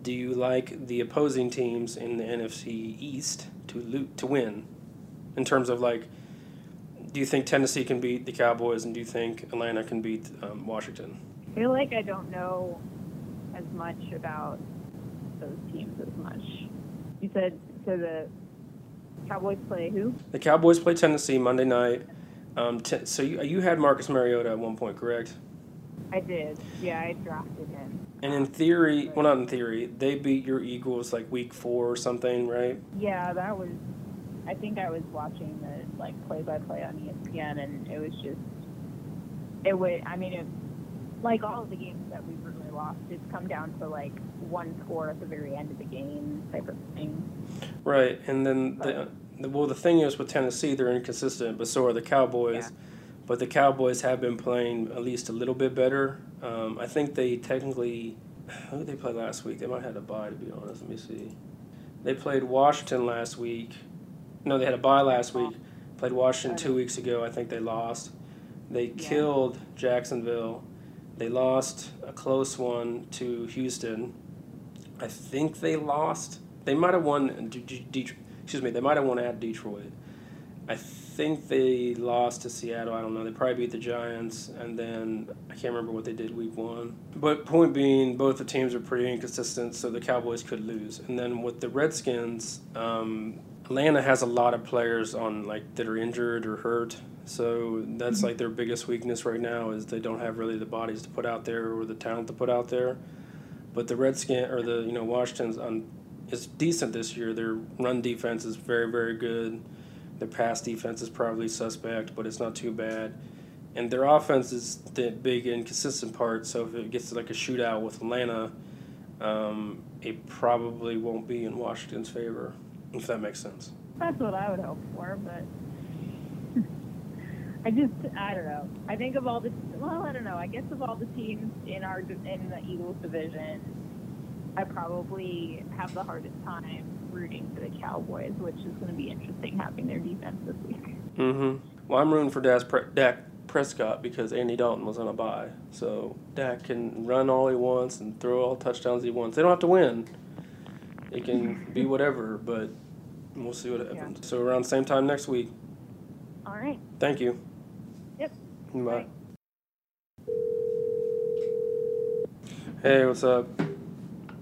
Do you like the opposing teams in the NFC East to lo- to win? In terms of like, do you think Tennessee can beat the Cowboys, and do you think Atlanta can beat um, Washington? I feel like I don't know as much about those teams as much. You said so the Cowboys play who? The Cowboys play Tennessee Monday night. Um, so you, you had Marcus Mariota at one point, correct? I did. Yeah, I drafted him. And in theory, well, not in theory, they beat your Eagles like week four or something, right? Yeah, that was. I think I was watching the like play-by-play on E ESPN, and it was just. It would. I mean, it, like all of the games that we've really lost, it's come down to like one score at the very end of the game type of thing. Right. And then the, the well, the thing is with Tennessee, they're inconsistent, but so are the Cowboys. Yeah. But the Cowboys have been playing at least a little bit better. Um, I think they technically. Who did they play last week? They might have had a bye, to be honest. Let me see. They played Washington last week. No, they had a bye last week. Played Washington two weeks ago. I think they lost. They Yeah. killed Jacksonville. They lost a close one to Houston. I think they lost. They might have won. D- D- Det- excuse me. They might have won at Detroit. I think they lost to Seattle. I don't know. They probably beat the Giants, and then I can't remember what they did week one. But point being, both the teams are pretty inconsistent, so the Cowboys could lose. And then with the Redskins, um, Atlanta has a lot of players on like that are injured or hurt. So that's like their biggest weakness right now is they don't have really the bodies to put out there or the talent to put out there. But the Redskin or the you know Washington's on is decent this year. Their run defense is very very good. Their pass defense is probably suspect, but it's not too bad. And their offense is the big inconsistent part. So if it gets like a shootout with Atlanta, um, it probably won't be in Washington's favor, if that makes sense. That's what I would hope for, but I just I don't know. I think of all the well, I don't know. I guess of all the teams in our in the Eagles division, I probably have the hardest time rooting for the Cowboys, which is going to be interesting having their defense this week. Mm-hmm. Well, I'm rooting for Dak, Pre- Dak Prescott because Andy Dalton was on a bye, so Dak can run all he wants and throw all touchdowns he wants. They don't have to win. It can be whatever, but we'll see what happens. Yeah. So around the same time next week. All right. Thank you. Yep. Bye. Bye. Hey, what's up?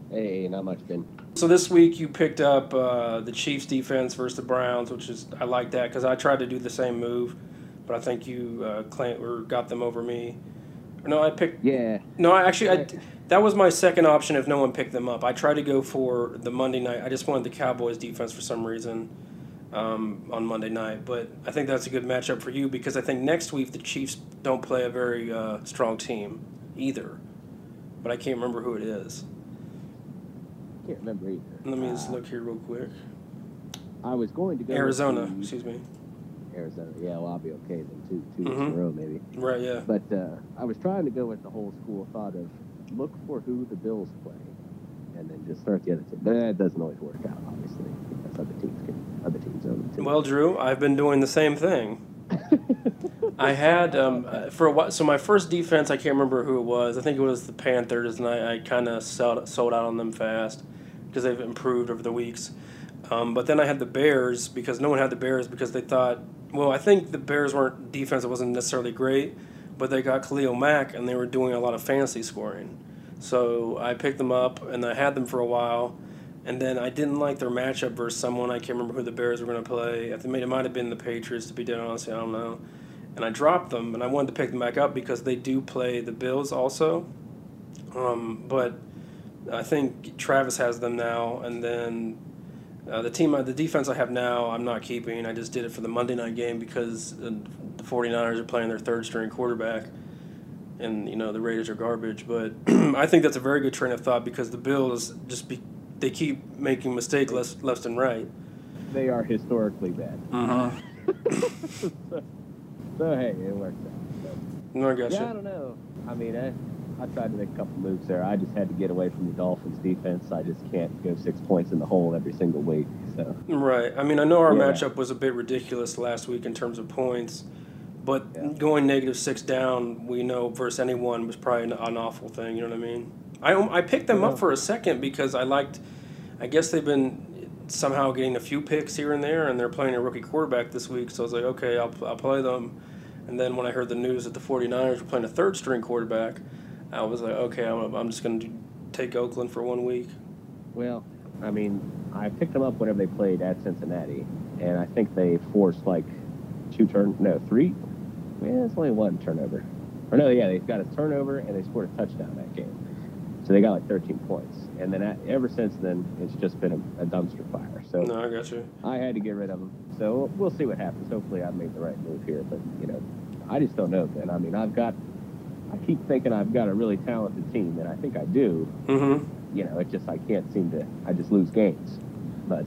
Hey, not much, Ben. So this week you picked up uh, the Chiefs defense versus the Browns, which is I like that because I tried to do the same move, but I think you uh, claim or got them over me. No, I picked. Yeah, No, I actually I, that was my second option if no one picked them up. I tried to go for the Monday night. I just wanted the Cowboys defense for some reason um, on Monday night, but I think that's a good matchup for you because I think next week the Chiefs don't play a very uh, strong team either, but I can't remember who it is. Can't remember either. Let me just Uh, look here real quick. I was going to go Arizona, to excuse me. Arizona. Yeah, well, I'll be okay then. Two, two weeks Mhm. in a row, maybe. Right, yeah. But uh, I was trying to go with the whole school thought of look for who the Bills play, and then just start the other team. But that doesn't always work out, obviously, because other teams can other teams own too. Well, Drew, I've been doing the same thing. I had um, uh, for a while. So my first defense, I can't remember who it was. I think it was the Panthers, and I, I kind of sold, sold out on them fast because they've improved over the weeks. Um, but then I had the Bears because no one had the Bears because they thought, well, I think the Bears weren't defense It wasn't necessarily great, but they got Khalil Mack and they were doing a lot of fantasy scoring. So I picked them up and I had them for a while. And then I didn't like their matchup versus someone. I can't remember who the Bears were going to play. I think it might have been the Patriots, to be dead honest. I don't know. And I dropped them, and I wanted to pick them back up because they do play the Bills also. Um, but I think Travis has them now, and then uh, the team, the defense I have now, I'm not keeping. I just did it for the Monday night game because uh, the 49ers are playing their third string quarterback, and you know the Raiders are garbage. But I think that's a very good train of thought because the Bills just be they keep making mistakes left, left and right. they are historically bad. Mm-hmm. So hey, it works out. No, I got Yeah, I don't know. I mean, I, I tried to make a couple moves there. I just had to get away from the Dolphins defense. I just can't go six points in the hole every single week. So Right. I mean, I know our Yeah. matchup was a bit ridiculous last week in terms of points, but Yeah. going negative six down, we know versus anyone was probably an, an awful thing. You know what I mean? I I picked them Yeah. up for a second because I liked. I guess they've been somehow getting a few picks here and there, and they're playing a rookie quarterback this week. So I was like, okay, I'll I'll play them. And then when I heard the news that the 49ers were playing a third string quarterback, I was like, okay, I'm, I'm just going to take Oakland for one week. Well, I mean, I picked them up whenever they played at Cincinnati, and I think they forced like two turn, no, three. Yeah, it's only one turnover. Or no, yeah, they got a turnover and they scored a touchdown that game. So they got like 13 points, and then at, ever since then, it's just been a, a dumpster fire. So No, I got you. I had to get rid of them. So we'll see what happens. Hopefully, I made the right move here, but you know, I just don't know, Ben. I mean, I've got. I keep thinking I've got a really talented team, and I think I do Mm-hmm. you know, it just I can't seem to. I just lose games. But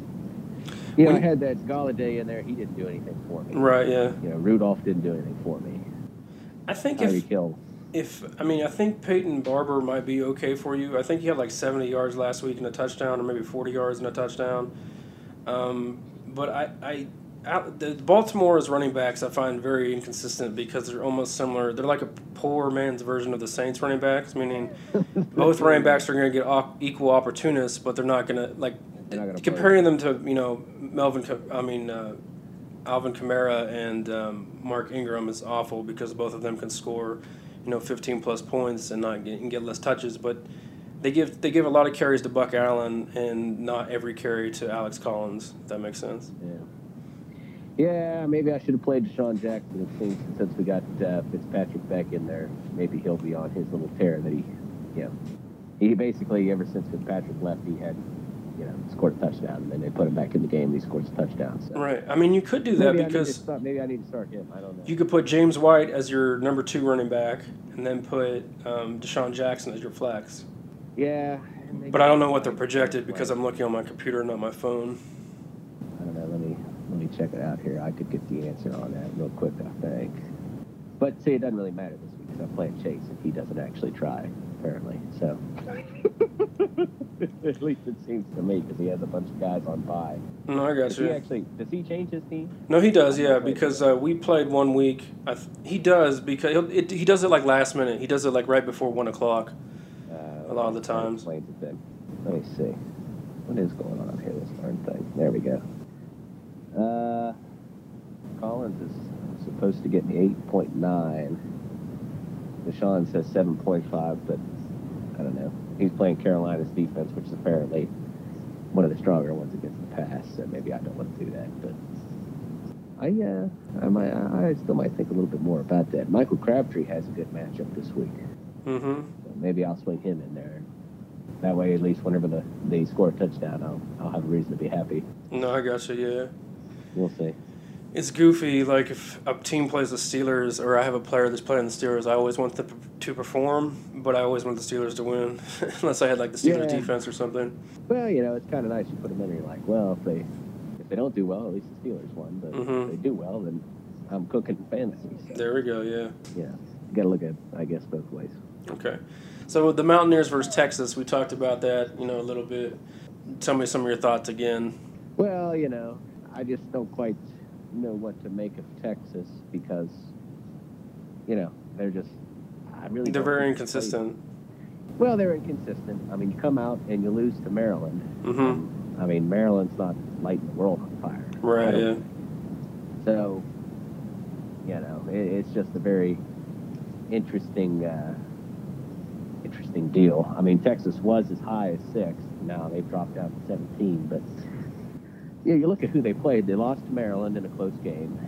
you know, I had that Golladay in there. He didn't do anything for me. Right. Yeah. You know, Rudolph didn't do anything for me. I think Tyreek if Hill. if I mean I think Peyton Barber might be okay for you. I think he had like seventy yards last week and a touchdown, or maybe forty yards and a touchdown. Um, but I I the Baltimore's running backs I find very inconsistent because they're almost similar. They're like a poor man's version of the Saints running backs, meaning both running backs are going to get equal opportunists, but they're not going to like They're not gonna comparing them to you know Melvin. I mean. Uh, Alvin Kamara and um, Mark Ingram is awful because both of them can score, you know, 15 plus points and not get, and get less touches. But they give they give a lot of carries to Buck Allen and not every carry to Alex Collins. If that makes sense. Yeah. Yeah, maybe I should have played DeSean Jackson. It seems since we got uh, Fitzpatrick back in there, maybe he'll be on his little tear that he, you know, he basically ever since Fitzpatrick left, he had, you know, scored a touchdown, and then they put him back in the game. and He scores a touchdown. So Right. I mean, you could do that maybe I because start, maybe I need to start him. I don't know. you could put James White as your number two running back and then put um, DeSean Jackson as your flex. yeah. But I don't know what they're projected because I'm looking on my computer, not my phone. I don't know. Let me check it out here. I could get the answer on that real quick. I think. But see, it doesn't really matter this week because I'm playing Chase, and he doesn't actually try. apparently. So at least it seems to me because he has a bunch of guys on bye. No, I got Does he you. actually? Does he change his team? No, he does, yeah, because uh, we played one week. I th- he does because he'll, it, he does it like last minute. He does it like right before one o'clock. Uh, A lot of the times. explains it then. Let me see. What is going on up here? This darn thing. There we go. Uh, Collins is supposed to get me eight point nine. DeSean says seven point five, but I don't know. He's playing Carolina's defense, which is apparently one of the stronger ones against the pass. So maybe I don't want to do that, but. I uh, I might, I still might think a little bit more about that. Michael Crabtree has a good matchup this week. Mm-hmm. So maybe I'll swing him in there. That way, at least whenever the, they score a touchdown, I'll, I'll have a reason to be happy. No, I got you. Yeah, We'll see. it's goofy. Like if a team plays the Steelers, or I have a player that's playing the Steelers, I always want them to perform, but I always want the Steelers to win, unless I had like the Steelers Yeah. defense or something. Well, you know, it's kind of nice you put them in you're like, well, if they if they don't do well, at least the Steelers won. But Mhm. if they do well, then I'm cooking fantasy. So, There we go. Yeah. yeah, you got to look at, I guess, both ways. Okay. So the Mountaineers versus Texas, we talked about that, you know, a little bit. Tell me some of your thoughts again. Well, you know, I just don't quite know what to make of Texas because, you know, they're just. I really. They're very inconsistent. Well, they're inconsistent. I mean, you come out and you lose to Maryland. Mm-hmm. I mean, Maryland's not lighting the world on fire. Right. Yeah. So, you know, it, it's just a very interesting, uh, interesting deal. I mean, Texas was as high as six. Now they've dropped down to 17. But yeah, you look at who they played. They lost to Maryland in a close game.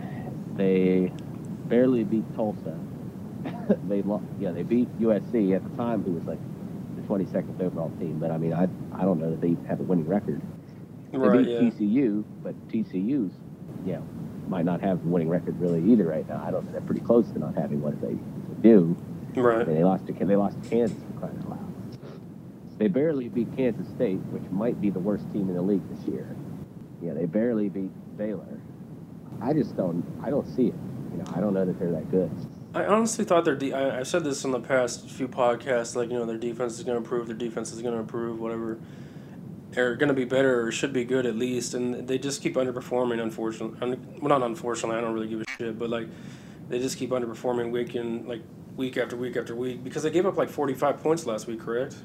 They barely beat Tulsa. they lost. Yeah, they beat USC at the time, who was like the 22nd overall team. But I mean, I I don't know that they have a winning record. They Right. beat Yeah. TCU, but TCU's, you know, might not have a winning record really either right now. I don't know. They're pretty close to not having one if they do. I Right. mean, they lost to they lost to Kansas for crying out loud. They barely beat Kansas State, which might be the worst team in the league this year. Yeah, they barely beat Baylor. I just don't I don't see it. You know, I don't know that they're that good. I honestly thought their de- I, I've said this in the past few podcasts, like you know their defense is going to improve, their defense is going to improve, whatever. They're going to be better or should be good at least, and they just keep underperforming. Unfortunately, Un- well, not unfortunately, I don't really give a shit, but like they just keep underperforming week in like week after week after week because they gave up like forty five points last week, correct?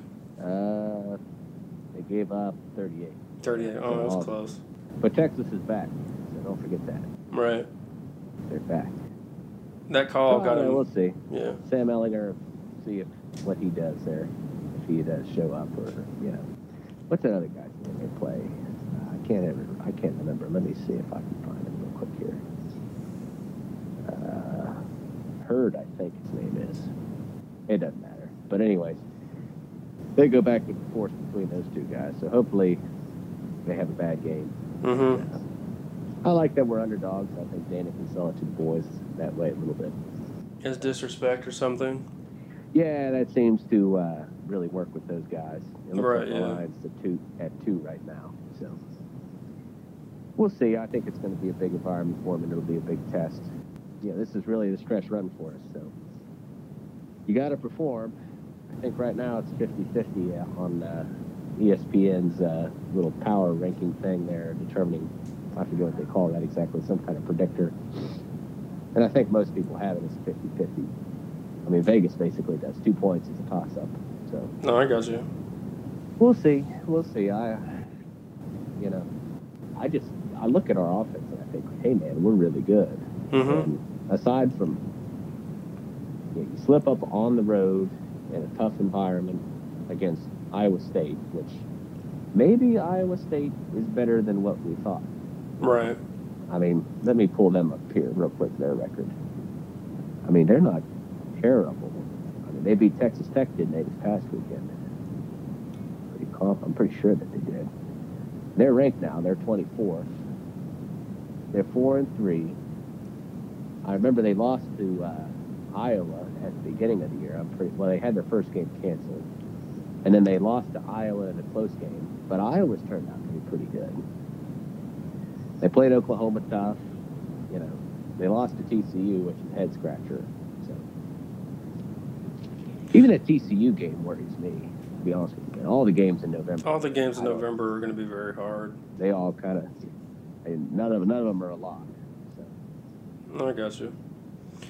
Uh, they gave up 38. Thirty eight. Oh, that was close. But Texas is back, so don't forget that. Right. They're back. That call got Uh, him. we'll see. Yeah. Sam Ehlinger, see if what he does there, if he does show up or you know, what's that other guy's name they play? Uh, I can't ever, I can't remember. Let me see if I can find him real quick here. Uh, Hurd, I think his name is. It doesn't matter. But anyways, they go back and forth between those two guys. So hopefully, they have a bad game. Mm-hmm. I like that we're underdogs. I think Dana can sell it to the boys that way a little bit. His disrespect or something. Yeah, that seems to uh, really work with those guys. It looks Right, like the yeah. line's at two at two right now. So we'll see. I think it's going to be a big environment for them, and it'll be a big test. Yeah, this is really the stretch run for us. So you got to perform. I think right now it's 50-50 on uh, ESPN's uh, little power ranking thing there, determining I forget what they call that exactly, some kind of predictor. And I think most people have it as 50-50. I mean, Vegas basically does. Two points is a toss-up. So No, I got you. we'll see. We'll see. I, you know, I just I look at our offense and I think, hey man, we're really good. Mm-hmm. Aside from you, know, you slip up on the road in a tough environment against Iowa State, which maybe Iowa State is better than what we thought. Right. I mean, let me pull them up here real quick, their record. I mean, they're not terrible. I mean, they beat Texas Tech, didn't they, this past weekend? Pretty conf- I'm pretty sure that they did. They're ranked now. They're 24th. They're 4 and 3. I remember they lost to uh, Iowa at the beginning of the year. I'm pretty well. They had their first game canceled, and then they lost to Iowa in a close game. But Iowa's turned out to be pretty good. They played Oklahoma tough. You know, they lost to TCU, which is a head scratcher. So Even that TCU game worries me. To be honest with you, all the games in November. All the games in November are going to be very hard. They all kind of, none of none of them are a lock. So I got you.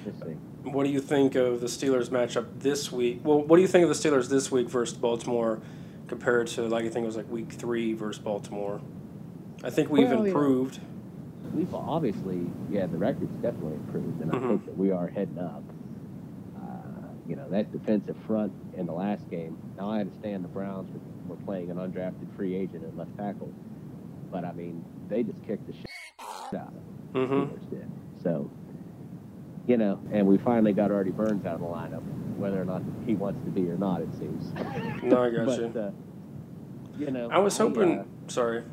just see. What do you think of the Steelers matchup this week? Well, what do you think of the Steelers this week versus Baltimore compared to like I think it was like week three versus Baltimore? I think we've Well, yeah. improved. We've obviously, yeah, the record's definitely improved, and Mhm. I think that we are heading up. Uh, you know, that defensive front in the last game. Now I understand the Browns were, were playing an undrafted free agent and left tackle, but I mean, they just kicked the shit out of them. Mm-hmm. Steelers did. So, you know, and we finally got Artie Burns out of the lineup, whether or not he wants to be or not, it seems. No, I got but, you. Uh, you know, I was hoping. uh, sorry.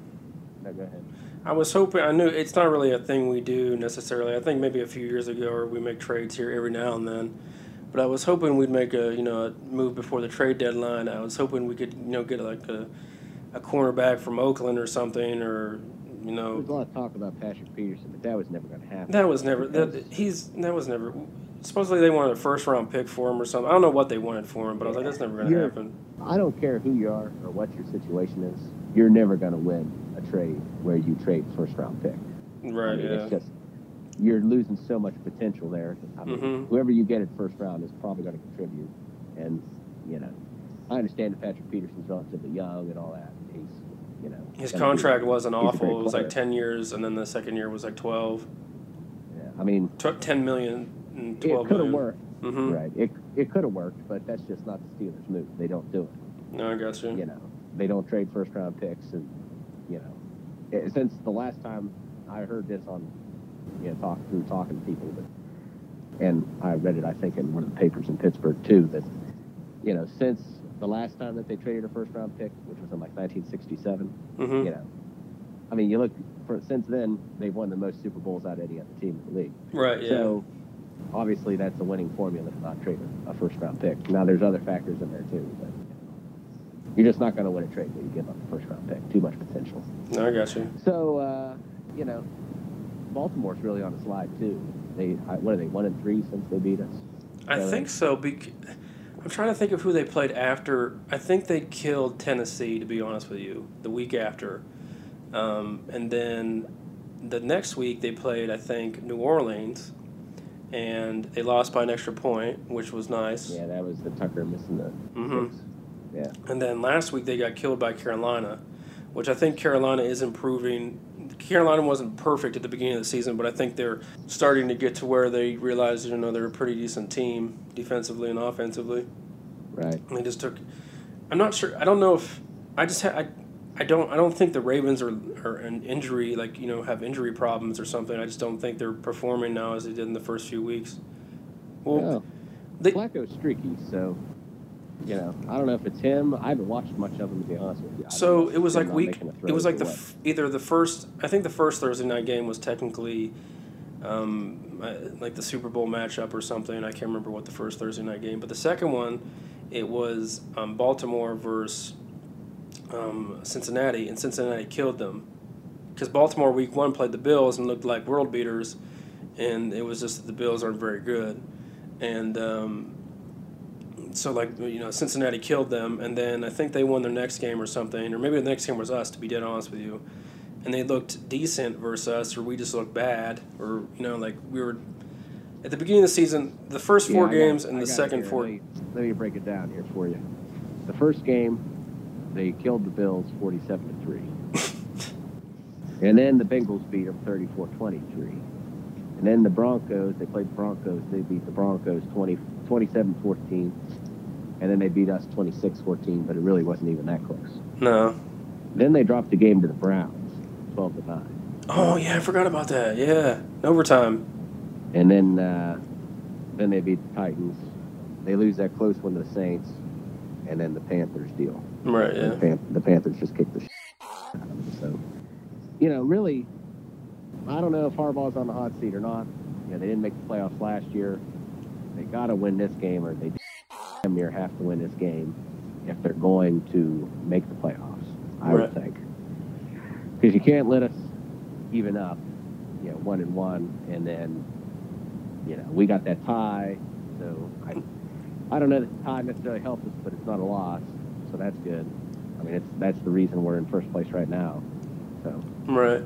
no, go ahead. I was hoping. I knew it's not really a thing we do necessarily. I think maybe a few years ago, or we make trades here every now and then. But I was hoping we'd make a you know a move before the trade deadline. I was hoping we could you know get like a a cornerback from Oakland or something, or you know There's a lot of talk about Patrick Peterson, but that was never going to happen. that was never that he's that was never. Supposedly they wanted a first round pick for him or something. I don't know what they wanted for him, but I was like, that's never going to happen. I don't care who you are or what your situation is. You're never going to win a trade where you trade first round pick. I Right? mean, Yeah. It's just you're losing so much potential there. I mean, Mhm. whoever you get at first round is probably going to contribute. And you know, I understand that Patrick Peterson's relatively young and all that. You know His gonna be- contract wasn't awful. It was like ten years, and then the second year was like twelve. Yeah, I mean, ten million and it twelve could have worked, Mm-hmm. right? It it could have worked, but that's just not the Steelers' move. They don't do it. No, I got you. you know, they don't trade first round picks, and you know, eh, since the last time I heard this on, you know, talk through talking to people, but and I read it, I think, in one of the papers in Pittsburgh too, that you know, since the last time that they traded a first round pick, which was in like 1967, Mm-hmm. you know, I mean, you look for since then they've won the most Super Bowls out of any other team in the league. Right. Yeah. So obviously that's a winning formula to not trade a, first round pick. Now there's other factors in there too, but you're just not going to win a trade when you give up a first round pick. Too much potential. no, I got you. So uh, you know, Baltimore's really on a slide too. They what are they one and three since they beat us? I So- think so. Bec- I'm trying to think of who they played after. I think they killed Tennessee, to be honest with you, the week after. Um, and then the next week they played, I think, New Orleans, and they lost by an extra point, which was nice. Yeah, that was the Tucker missing the. Mhm. kicks. Yeah. And then last week they got killed by Carolina, which I think Carolina is improving. Carolina wasn't perfect at the beginning of the season, but I think they're starting to get to where they realize, you know, they're a pretty decent team defensively and offensively. Right. And they just took. I'm not sure. I don't know if I just ha- I, I don't I don't think the Ravens are are an injury like you know have injury problems or something. I just don't think they're performing now as they did in the first few weeks. Well, Oh. they- Flacco's streaky, so you know I don't know if it's him. I haven't watched much of him to be honest with you. I So it was like week. It was like the f- either the first. I think the first Thursday night game was technically, um, uh, like the Super Bowl matchup or something. I can't remember what the first Thursday night game, but the second one, it was um, Baltimore versus um, Cincinnati, and Cincinnati killed them because Baltimore week one played the Bills and looked like world beaters, and it was just that the Bills aren't very good, and. Um, so like you know Cincinnati killed them, and then I think they won their next game or something, or maybe the next game was us. To be dead honest with you, and they looked decent versus us, or we just looked bad, or you know like we were at the beginning of the season. The first four Yeah, I got- games I and the second four. Let me, let me break it down here for you. The first game, they killed the Bills 47 to 3. and then the Bengals beat them 34 23. And then the Broncos, they played the Broncos, they beat the Broncos 20, 27 14. And then they beat us 26 14, but it really wasn't even that close. No. Then they dropped the game to the Browns 12 to 9. Oh yeah, I forgot about that. Yeah, overtime. And then uh, then they beat the Titans. They lose that close one to the Saints, and then the Panthers deal. Right. Yeah. The, Pan- the Panthers just kicked the shit out of them. So, you know, really, I don't know if Harbaugh's on the hot seat or not. You know, they didn't make the playoffs last year. They got to win this game, or they near have to win this game if they're going to make the playoffs. I Right. would think, because you can't let us even up, you know, one and one, and then, you know, we got that tie. So I, I don't know that tie necessarily helped us, but it's not a loss, so that's good. I mean, it's that's the reason we're in first place right now. So Right.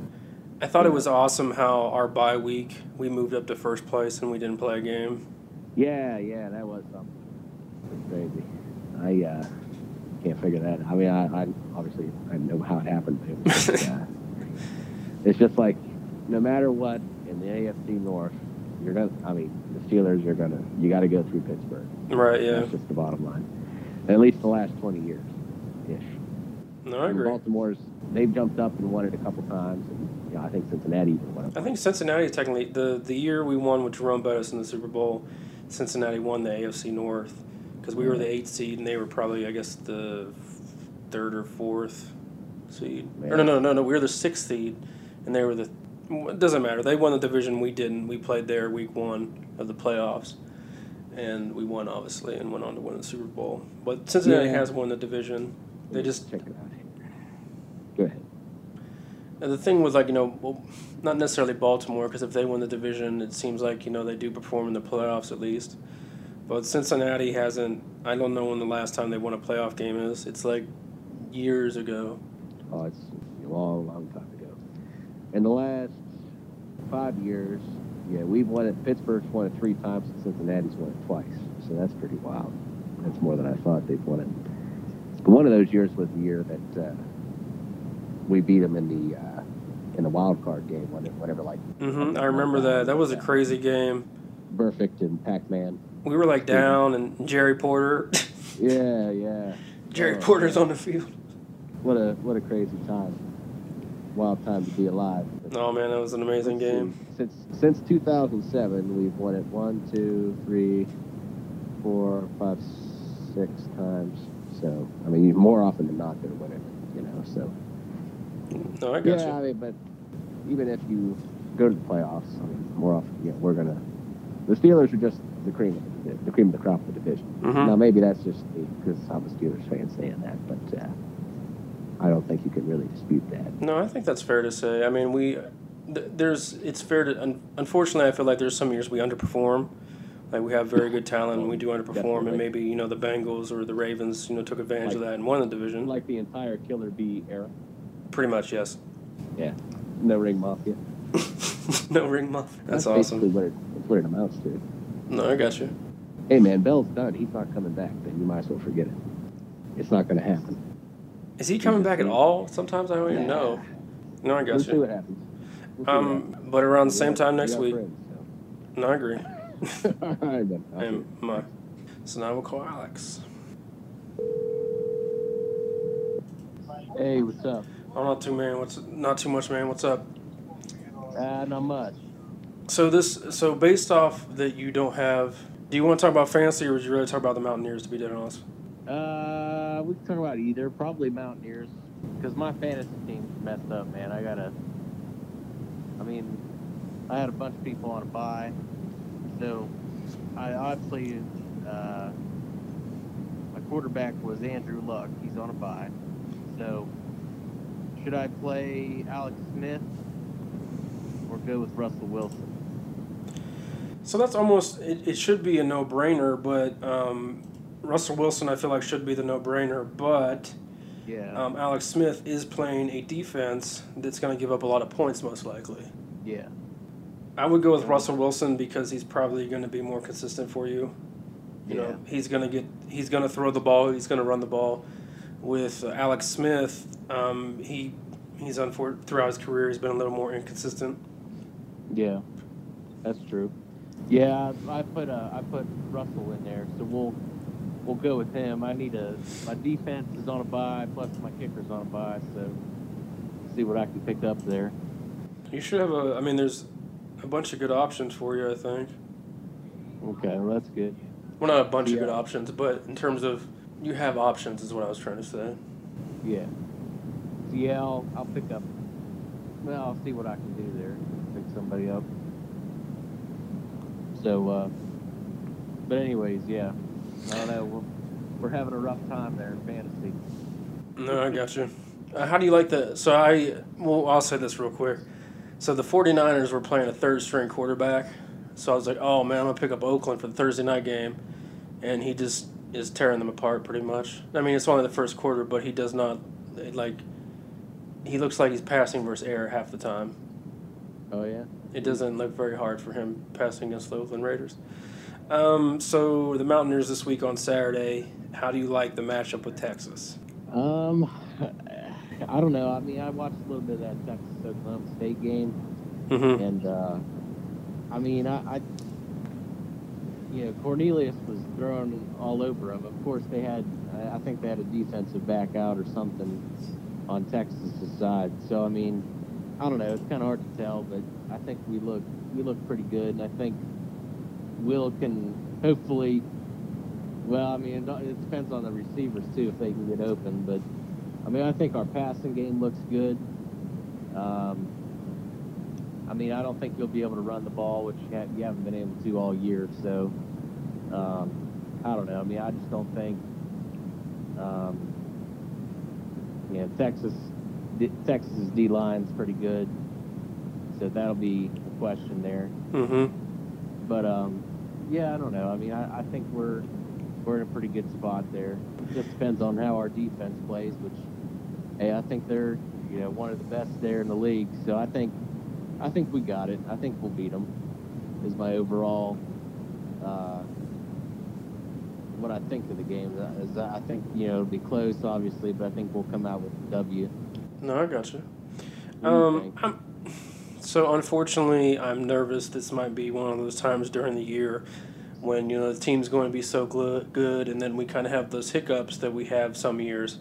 I thought it was awesome how our bye week we moved up to first place and we didn't play a game. yeah, yeah, that was something. I uh, can't figure that. I mean, I, I obviously I know how it happened, but it was, uh, it's just like no matter what in the AFC North, you're gonna. I mean, the Steelers are gonna. You got to go through Pittsburgh. Right. Yeah. That's just the bottom line. At least the last 20 years, ish. No, I And agree. Baltimore's they've jumped up and won it a couple times, and you know, I think Cincinnati even won it. I think Cincinnati technically the the year we won with Jerome Bettis in the Super Bowl. Cincinnati won the AFC North because we were the eighth seed and they were probably I guess the third or fourth seed. Or no, no, no, no. We were the sixth seed and they were the. It doesn't matter. They won the division. We didn't. We played there week one of the playoffs, and we won obviously and went on to win the Super Bowl. But Cincinnati Yeah. has won the division. They just check it out. Here. Go ahead. And the thing with like you know, well, not necessarily Baltimore because if they win the division, it seems like you know they do perform in the playoffs at least. But Cincinnati hasn't. I don't know when the last time they won a playoff game is. It's like years ago. Oh, it's a long, long time ago. In the last five years, yeah, we've won it. Pittsburgh's won it three times, and Cincinnati's won it twice. So that's pretty wild. That's more than I thought they'd won it. But one of those years was the year that uh, we beat them in the uh, in the wild card game. whatever. Like hmm I remember that. That was a crazy game. Burfict and Pac-Man. We were like down, and Joey Porter. Yeah, yeah. Joey Oh, Porter's on the field. What a what a crazy time. Wild time to be alive. Oh man, that was an amazing game. Since since 2007, we've won it one, two, three, four, five, six times. So I mean, more often than not, they're winning. You know, so No, I got yeah. you. I mean, but even if you go to the playoffs, I mean, more often, yeah, we're gonna. The Steelers are just the cream of the, the cream of the crop of the division. Mhm. Now maybe that's just because I'm a Steelers fan saying that, but uh, I don't think you can really dispute that. No, I think that's fair to say. I mean, we th- there's it's fair to un, unfortunately I feel like there's some years we underperform. Like we have very good talent and we do underperform Definitely. and maybe, you know, the Bengals or the Ravens, you know, took advantage of that and won the division. Like the entire Killer Bee era. Pretty much, yes. Yeah, no ring mafia. no ring muff. That's basically awesome. what it, that's what it amounts to. No, I got you. Hey man, Bell's done. He's not coming back. Then you might as well forget it. It's not going to happen. Is he coming back at all? Sometimes I don't even know. No, I We'll got see you. what happens. We'll see what happens. Um, but around the happens. same time next got week. friends, No, I agree. so. All right, then. I'll see And my, so now we'll call Alex. Hey, what's up? I'm not too man. What's not too much, man. What's up? Uh, not much. So this, so based off that you don't have, do you want to talk about fantasy or would you rather talk about the Mountaineers? To be dead honest. Uh, we can talk about either. Probably Mountaineers, because my fantasy team's messed up, man. I gotta. I mean, I had a bunch of people on a buy, so I obviously uh, my quarterback was Andrew Luck. He's on a buy, so should I play Alex Smith or good with Russell Wilson? So that's almost it, it should be a no brainer, but um, Russell Wilson I feel like should be the no brainer, but Yeah, um, Alex Smith is playing a defense that's going to give up a lot of points most likely. yeah, I would go with Russell Wilson because he's probably going to be more consistent for you. You yeah. know, he's going to get he's going to throw the ball, he's going to run the ball. With uh, Alex Smith, um, he he's unfor- throughout his career he's been a little more inconsistent. Yeah, that's true. Yeah, I I put uh, I put Russell in there, so we'll we'll go with him. I need a my defense is on a buy, plus my kicker's on a buy, so see what I can pick up there. You should have a. I mean, there's a bunch of good options for you. I think. Okay, well that's good. Well, not a bunch of good options, but in terms of you have options, is what I was trying to say. Yeah. So yeah, I'll I'll pick up. Well, I'll see what I can do there. Somebody up. So, uh, but anyways, yeah. I don't know. We're we're having a rough time there in fantasy. No, I got you. Uh, how do you like the? So I. Well, I'll say this real quick. So the 49ers were playing a third string quarterback. So I was like, oh man, I'm gonna pick up Oakland for the Thursday night game, and he just is tearing them apart pretty much. I mean, it's only the first quarter, but he does not like. He looks like he's passing versus air half the time. Oh yeah. It doesn't look very hard for him passing against the Oakland Raiders. Um, so the Mountaineers this week on Saturday. How do you like the matchup with Texas? Um, I don't know. I mean, I watched a little bit of that Texas Oklahoma State game, Mm-hmm. and uh, I mean, I, I, you know, Cornelius was thrown all over him. Of course, they had, I- I think they had a defensive back out or something on Texas's side. So I mean, I don't know. It's kind of hard to tell, but I think we look we look pretty good, and I think Will can hopefully. Well, I mean, it, depends on the receivers too if they can get open, but I mean, I think our passing game looks good. Um, I mean, I don't think you'll be able to run the ball, which you, ha- you haven't been able to all year. So, um, I don't know. I mean, I just don't think. Um, you Texas, D- Texas's D line's pretty good, so that'll be a question there. Mm-hmm. But um, yeah, I don't know. I mean, I, I think we're we're in a pretty good spot there. It just depends on how our defense plays, which hey, I think they're you know one of the best there in the league. So I think I think we got it. I think we'll beat them. Is my overall uh, what I think of the game. Is I think you know it'll be close, obviously, but I think we'll come out with a W. No, I got you. What do you Um. I'm, so unfortunately, I'm nervous. This might be one of those times during the year when you know the team's going to be so gl- good, and then we kind of have those hiccups that we have some years.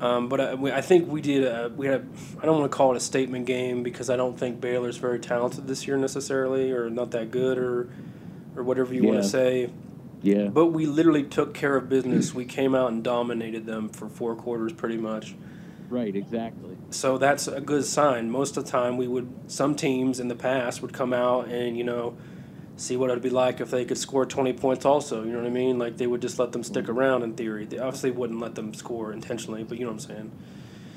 Um, but I, we, I think we did. A, we had. A, I don't want to call it a statement game because I don't think Baylor's very talented this year necessarily, or not that good, or or whatever you want to say. yeah, But we literally took care of business. We came out and dominated them for four quarters, pretty much. Right, exactly. So that's a good sign. Most of the time, we would some teams in the past would come out and you know see what it'd be like if they could score 20 points also. You know what I mean? Like they would just let them stick around in theory. They obviously wouldn't let them score intentionally, but you know what I'm saying.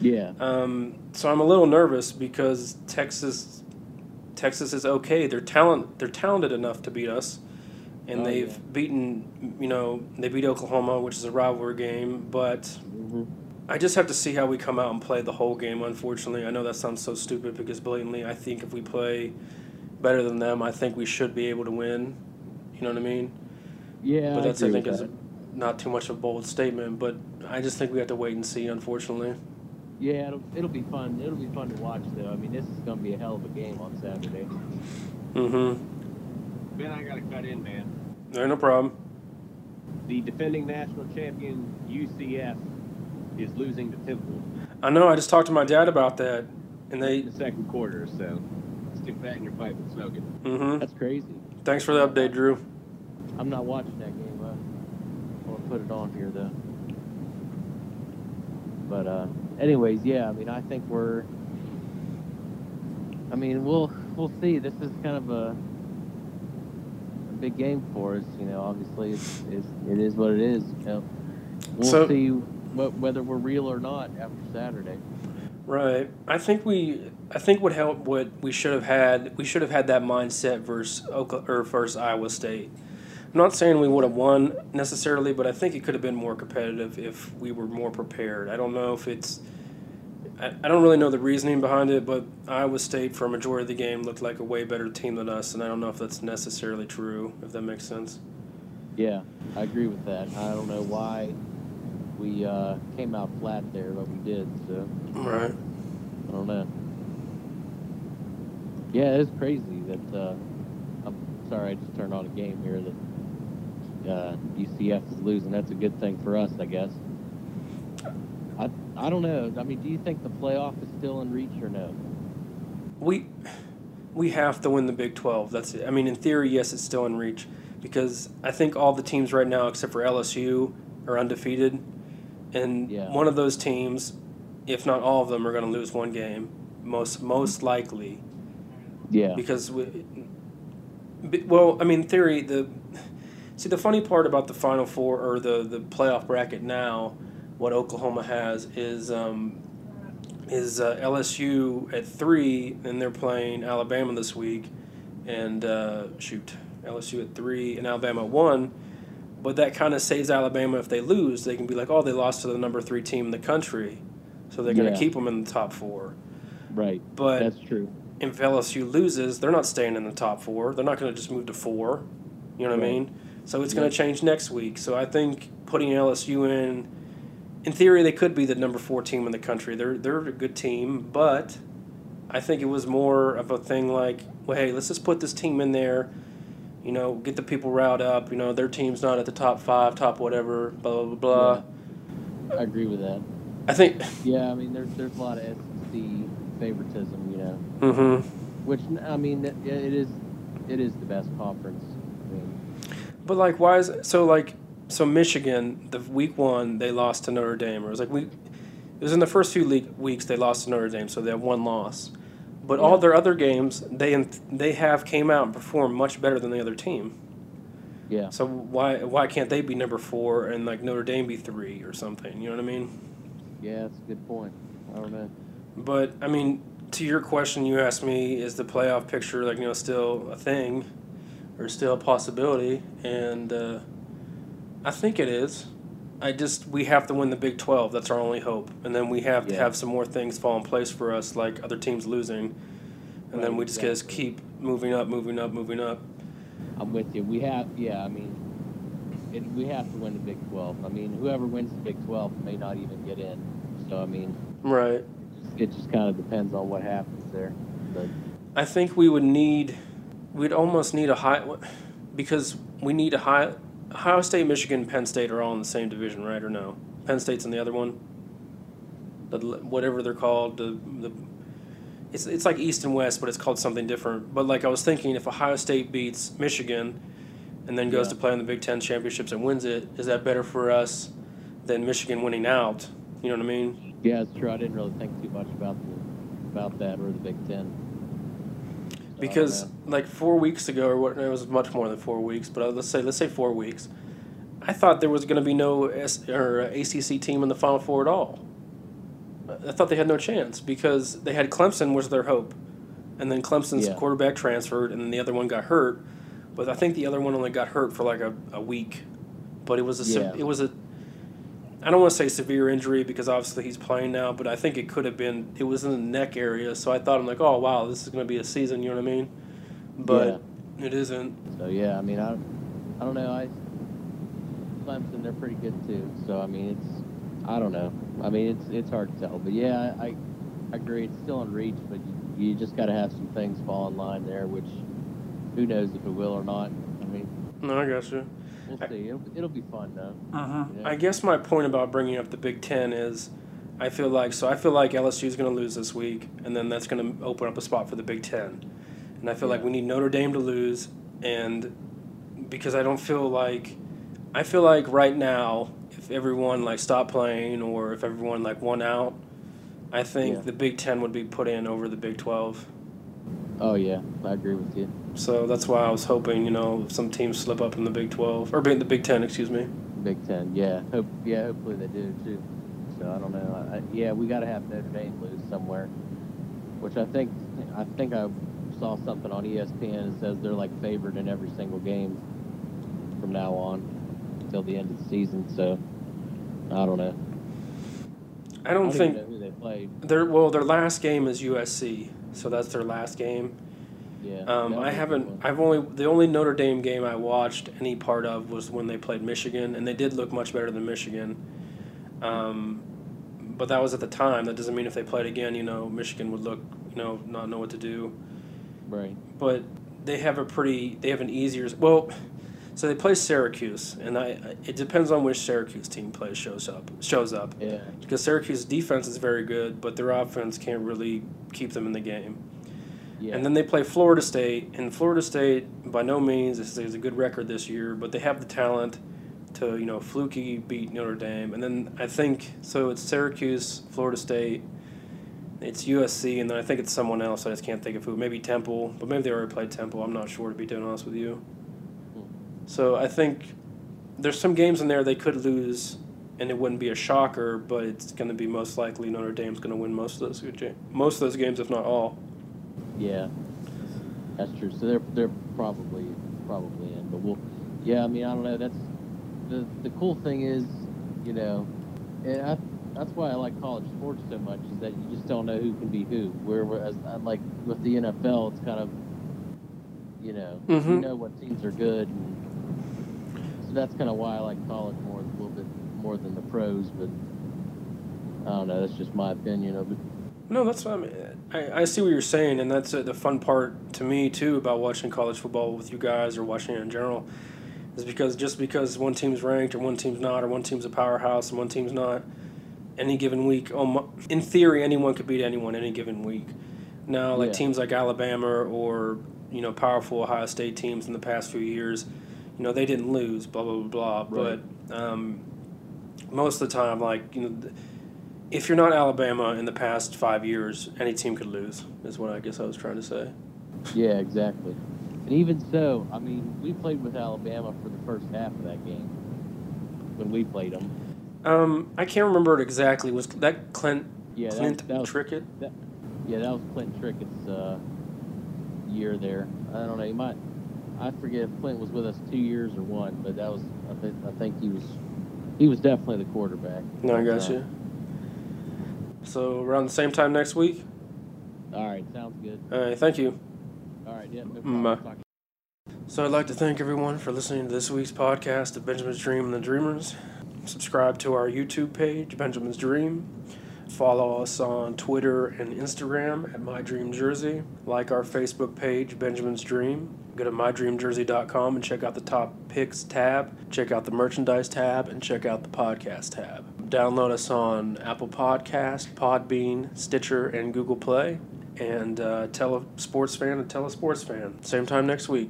Yeah, Um, so I'm a little nervous because Texas Texas is okay. They're talent they're talented enough to beat us. And Oh, they've yeah. beaten, you know, they beat Oklahoma, which is a rivalry game, but hmm I just have to see how we come out and play the whole game. Unfortunately, I know that sounds so stupid because blatantly, I think if we play better than them, I think we should be able to win. You know what I mean? yeah. but that's I, agree think with is not too much of a bold statement. But I just think we have to wait and see. Unfortunately, Yeah, it'll, it'll be fun. It'll be fun to watch, though. I mean, this is going to be a hell of a game on Saturday. mm-hmm. Ben, I gotta cut in, man. There, no problem. The defending national champion UCF is losing to Temple I know. I just talked to my dad about that, and they. in the second quarter, so stick that in your pipe and smoke it. Mm-hmm. That's crazy. Thanks for the update, Drew. I'm not watching that game. Uh, I'll put it on here, though. But, uh, anyways, yeah, I mean, I think we're. I mean, we'll we'll see. This is kind of a, a big game for us. You know, obviously, it's, it's it is what it is. You know, we'll So- see what, whether we're real or not after Saturday. Right. I think we. I think what help. What we should have had. We should have had that mindset versus Oklahoma or versus Iowa State. I'm not saying we would have won necessarily, but I think it could have been more competitive if we were more prepared. I don't know if it's. I, I don't really know the reasoning behind it, but Iowa State for a majority of the game looked like a way better team than us, and I don't know if that's necessarily true. If that makes sense. Yeah, I agree with that. I don't know why we uh, came out flat there, but we did. So Right. I don't know. Yeah, it's crazy that. Uh, I'm sorry, I just turned on a game here that uh, UCF is losing. That's a good thing for us, I guess. I I don't know. I mean, do you think the playoff is still in reach or no? We we have to win the Big 12. That's it. I mean, in theory, yes, it's still in reach because I think all the teams right now, except for LSU, are undefeated, and Yeah. one of those teams, if not all of them, are going to lose one game, most most likely Yeah. because we. Well, I mean, theory, the see the funny part about the Final Four or the the playoff bracket now, what Oklahoma has is um, is uh, LSU at three, and they're playing Alabama this week, and uh, shoot, LSU at three and Alabama at one. But that kind of saves Alabama if they lose. They can be like, oh, they lost to the number three team in the country, so they're going to Yeah. keep them in the top four. Right. But That's true. if LSU loses, they're not staying in the top four. They're not going to just move to four. You know what I mean? So it's going to change next week. So I think putting LSU in, in theory, they could be the number four team in the country. They're they're a good team, but I think it was more of a thing like, well, hey, let's just put this team in there. You know, get the people riled up. You know, their team's not at the top five, top whatever, blah blah blah. blah. I agree with that. I think. Yeah, I mean, there's there's a lot of SEC favoritism, you know, hmm which I mean, it, it is it is the best conference. I mean, But like, why is so like so Michigan the week one they lost to Notre Dame. Or it was like we it was in the first few league weeks they lost to Notre Dame, so they have one loss. But all their other games they they have came out and performed much better than the other team. yeah, So why why can't they be number four and like Notre Dame be three or something? You know what I mean? yeah, that's a good point. I don't know. But I mean, to your question, you asked me, is the playoff picture like you know still a thing, or still a possibility? And uh, I think it is. I just we have to win the Big Twelve. That's our only hope, and then we have to have some more things fall in place for us, like other teams losing, and then we just just exactly. keep moving up, moving up, moving up. I'm with you. We have, yeah, I mean, it, we have to win the Big 12. I mean, whoever wins the Big 12 may not even get in. So I mean, Right. it just kind of depends on what happens there. But I think we would need, we'd almost need a high, because we need a high. Ohio State, Michigan, Penn State are all in the same division, right? Or no? Penn State's in the other one. The whatever they're called, the the. It's it's like East and West, but it's called something different. But like I was thinking, if Ohio State beats Michigan, and then goes Yeah. to play in the Big Ten championships and wins it, is that better for us than Michigan winning out? You know what I mean? yeah, it's true. I didn't really think too much about the, about that or the Big Ten. So, I don't because know. like four weeks ago or what it was much more than four weeks but uh, let's say let's say four weeks i thought there was going to be no S- or uh, acc team in the final four at all i thought they had no chance because they had clemson was their hope and then clemson's Yeah. quarterback transferred and then the other one got hurt but i think the other one only got hurt for like a, a week but it was a Yeah. it was a I don't want to say severe injury because obviously he's playing now, but I think it could have been. It was in the neck area, so I thought I'm like, oh wow, this is going to be a season. You know what I mean? But it isn't. So yeah, I mean, I, I don't know. I Clemson, they're pretty good too. So I mean, it's I don't know. I mean, it's it's hard to tell. But yeah, I, I agree. It's still in reach, but you, you just got to have some things fall in line there, which who knows if it will or not. I mean, No, I got you. We'll see. It'll, it'll be fun though. Uh-huh. Yeah. I guess my point about bringing up the Big Ten is, I feel like so I feel like LSU is going to lose this week, and then that's going to open up a spot for the Big Ten, and I feel like we need Notre Dame to lose, and because I don't feel like, I feel like right now if everyone like stopped playing or if everyone like won out, I think Yeah. the Big Ten would be put in over the Big Twelve. Oh yeah, I agree with you. So that's why I was hoping, you know, some teams slip up in the Big Twelve or the Big Ten, excuse me. Big Ten, yeah. Hope, yeah, hopefully they do too. So I don't know. I, I, yeah, we got to have Notre Dame lose somewhere, which I think I think I saw something on ESPN that says they're like favored in every single game from now on until the end of the season. So I don't know. I don't, even think know who they played. their well their last game is USC, so that's their last game. Yeah. Um, I haven't. I've only the only Notre Dame game I watched any part of was when they played Michigan, and they did look much better than Michigan. Um, but that was at the time. That doesn't mean if they played again, you know, Michigan would look, you know, not know what to do. Right. But they have a pretty. They have an easier. Well, so they play Syracuse, and I. It depends on which Syracuse team plays shows up. Shows up Yeah. because Syracuse defense is very good, but their offense can't really keep them in the game. Yeah. And then they play Florida State, and Florida State by no means is, is a good record this year, but they have the talent to you know fluky beat Notre Dame, and then I think so. It's Syracuse, Florida State, it's USC, and then I think it's someone else. I just can't think of who. Maybe Temple, but maybe they already played Temple. I'm not sure to be honest with you. So I think there's some games in there they could lose, and it wouldn't be a shocker, but it's going to be most likely Notre Dame's going to win most of those most of those games, if not all. Yeah, that's true. So they're they're probably probably in, but we'll. Yeah, I mean I don't know. That's the the cool thing is, you know, and I, that's why I like college sports so much is that you just don't know who can be who. Whereas I like with the NFL, it's kind of, you know, you Mhm. know what teams are good. And that's kind of why I like college more, a little bit more than the pros. But I don't know. That's just my opinion of it. No, that's I, mean, I, I see what you're saying, and that's uh, the fun part to me too about watching college football with you guys or watching it in general, is because just because one team's ranked or one team's not, or one team's a powerhouse and one team's not, any given week, um, in theory, anyone could beat anyone any given week. Now, like Yeah. teams like Alabama or you know powerful Ohio State teams in the past few years, you know they didn't lose, blah blah blah. blah Right. But um, most of the time, like you know. if you're not Alabama in the past five years, any team could lose. Is what I guess I was trying to say. Yeah, exactly. And even so, I mean, we played with Alabama for the first half of that game when we played them. Um, I can't remember it exactly. Was that Clint Yeah, that, Clint that was Trickett? yeah, that was Clint Trickett's uh, year there. I don't know. He might. I forget if Clint was with us two years or one, but that was. I think. I think he was. He was definitely the quarterback. No, I got you. So around the same time next week. All right, sounds good. All right, thank you. All right, yeah. No Mm, problem. bye. So I'd like to thank everyone for listening to this week's podcast of Benjamin's Dream and the Dreamers. Subscribe to our YouTube page, Benjamin's Dream. Follow us on Twitter and Instagram at My Dream Jersey. Like our Facebook page, Benjamin's Dream. Go to mydreamjersey.com and check out the top picks tab, check out the merchandise tab, and check out the podcast tab. Download us on Apple Podcast, Podbean, Stitcher, and Google Play. And uh, tell a sports fan to tell a sports fan. Same time next week.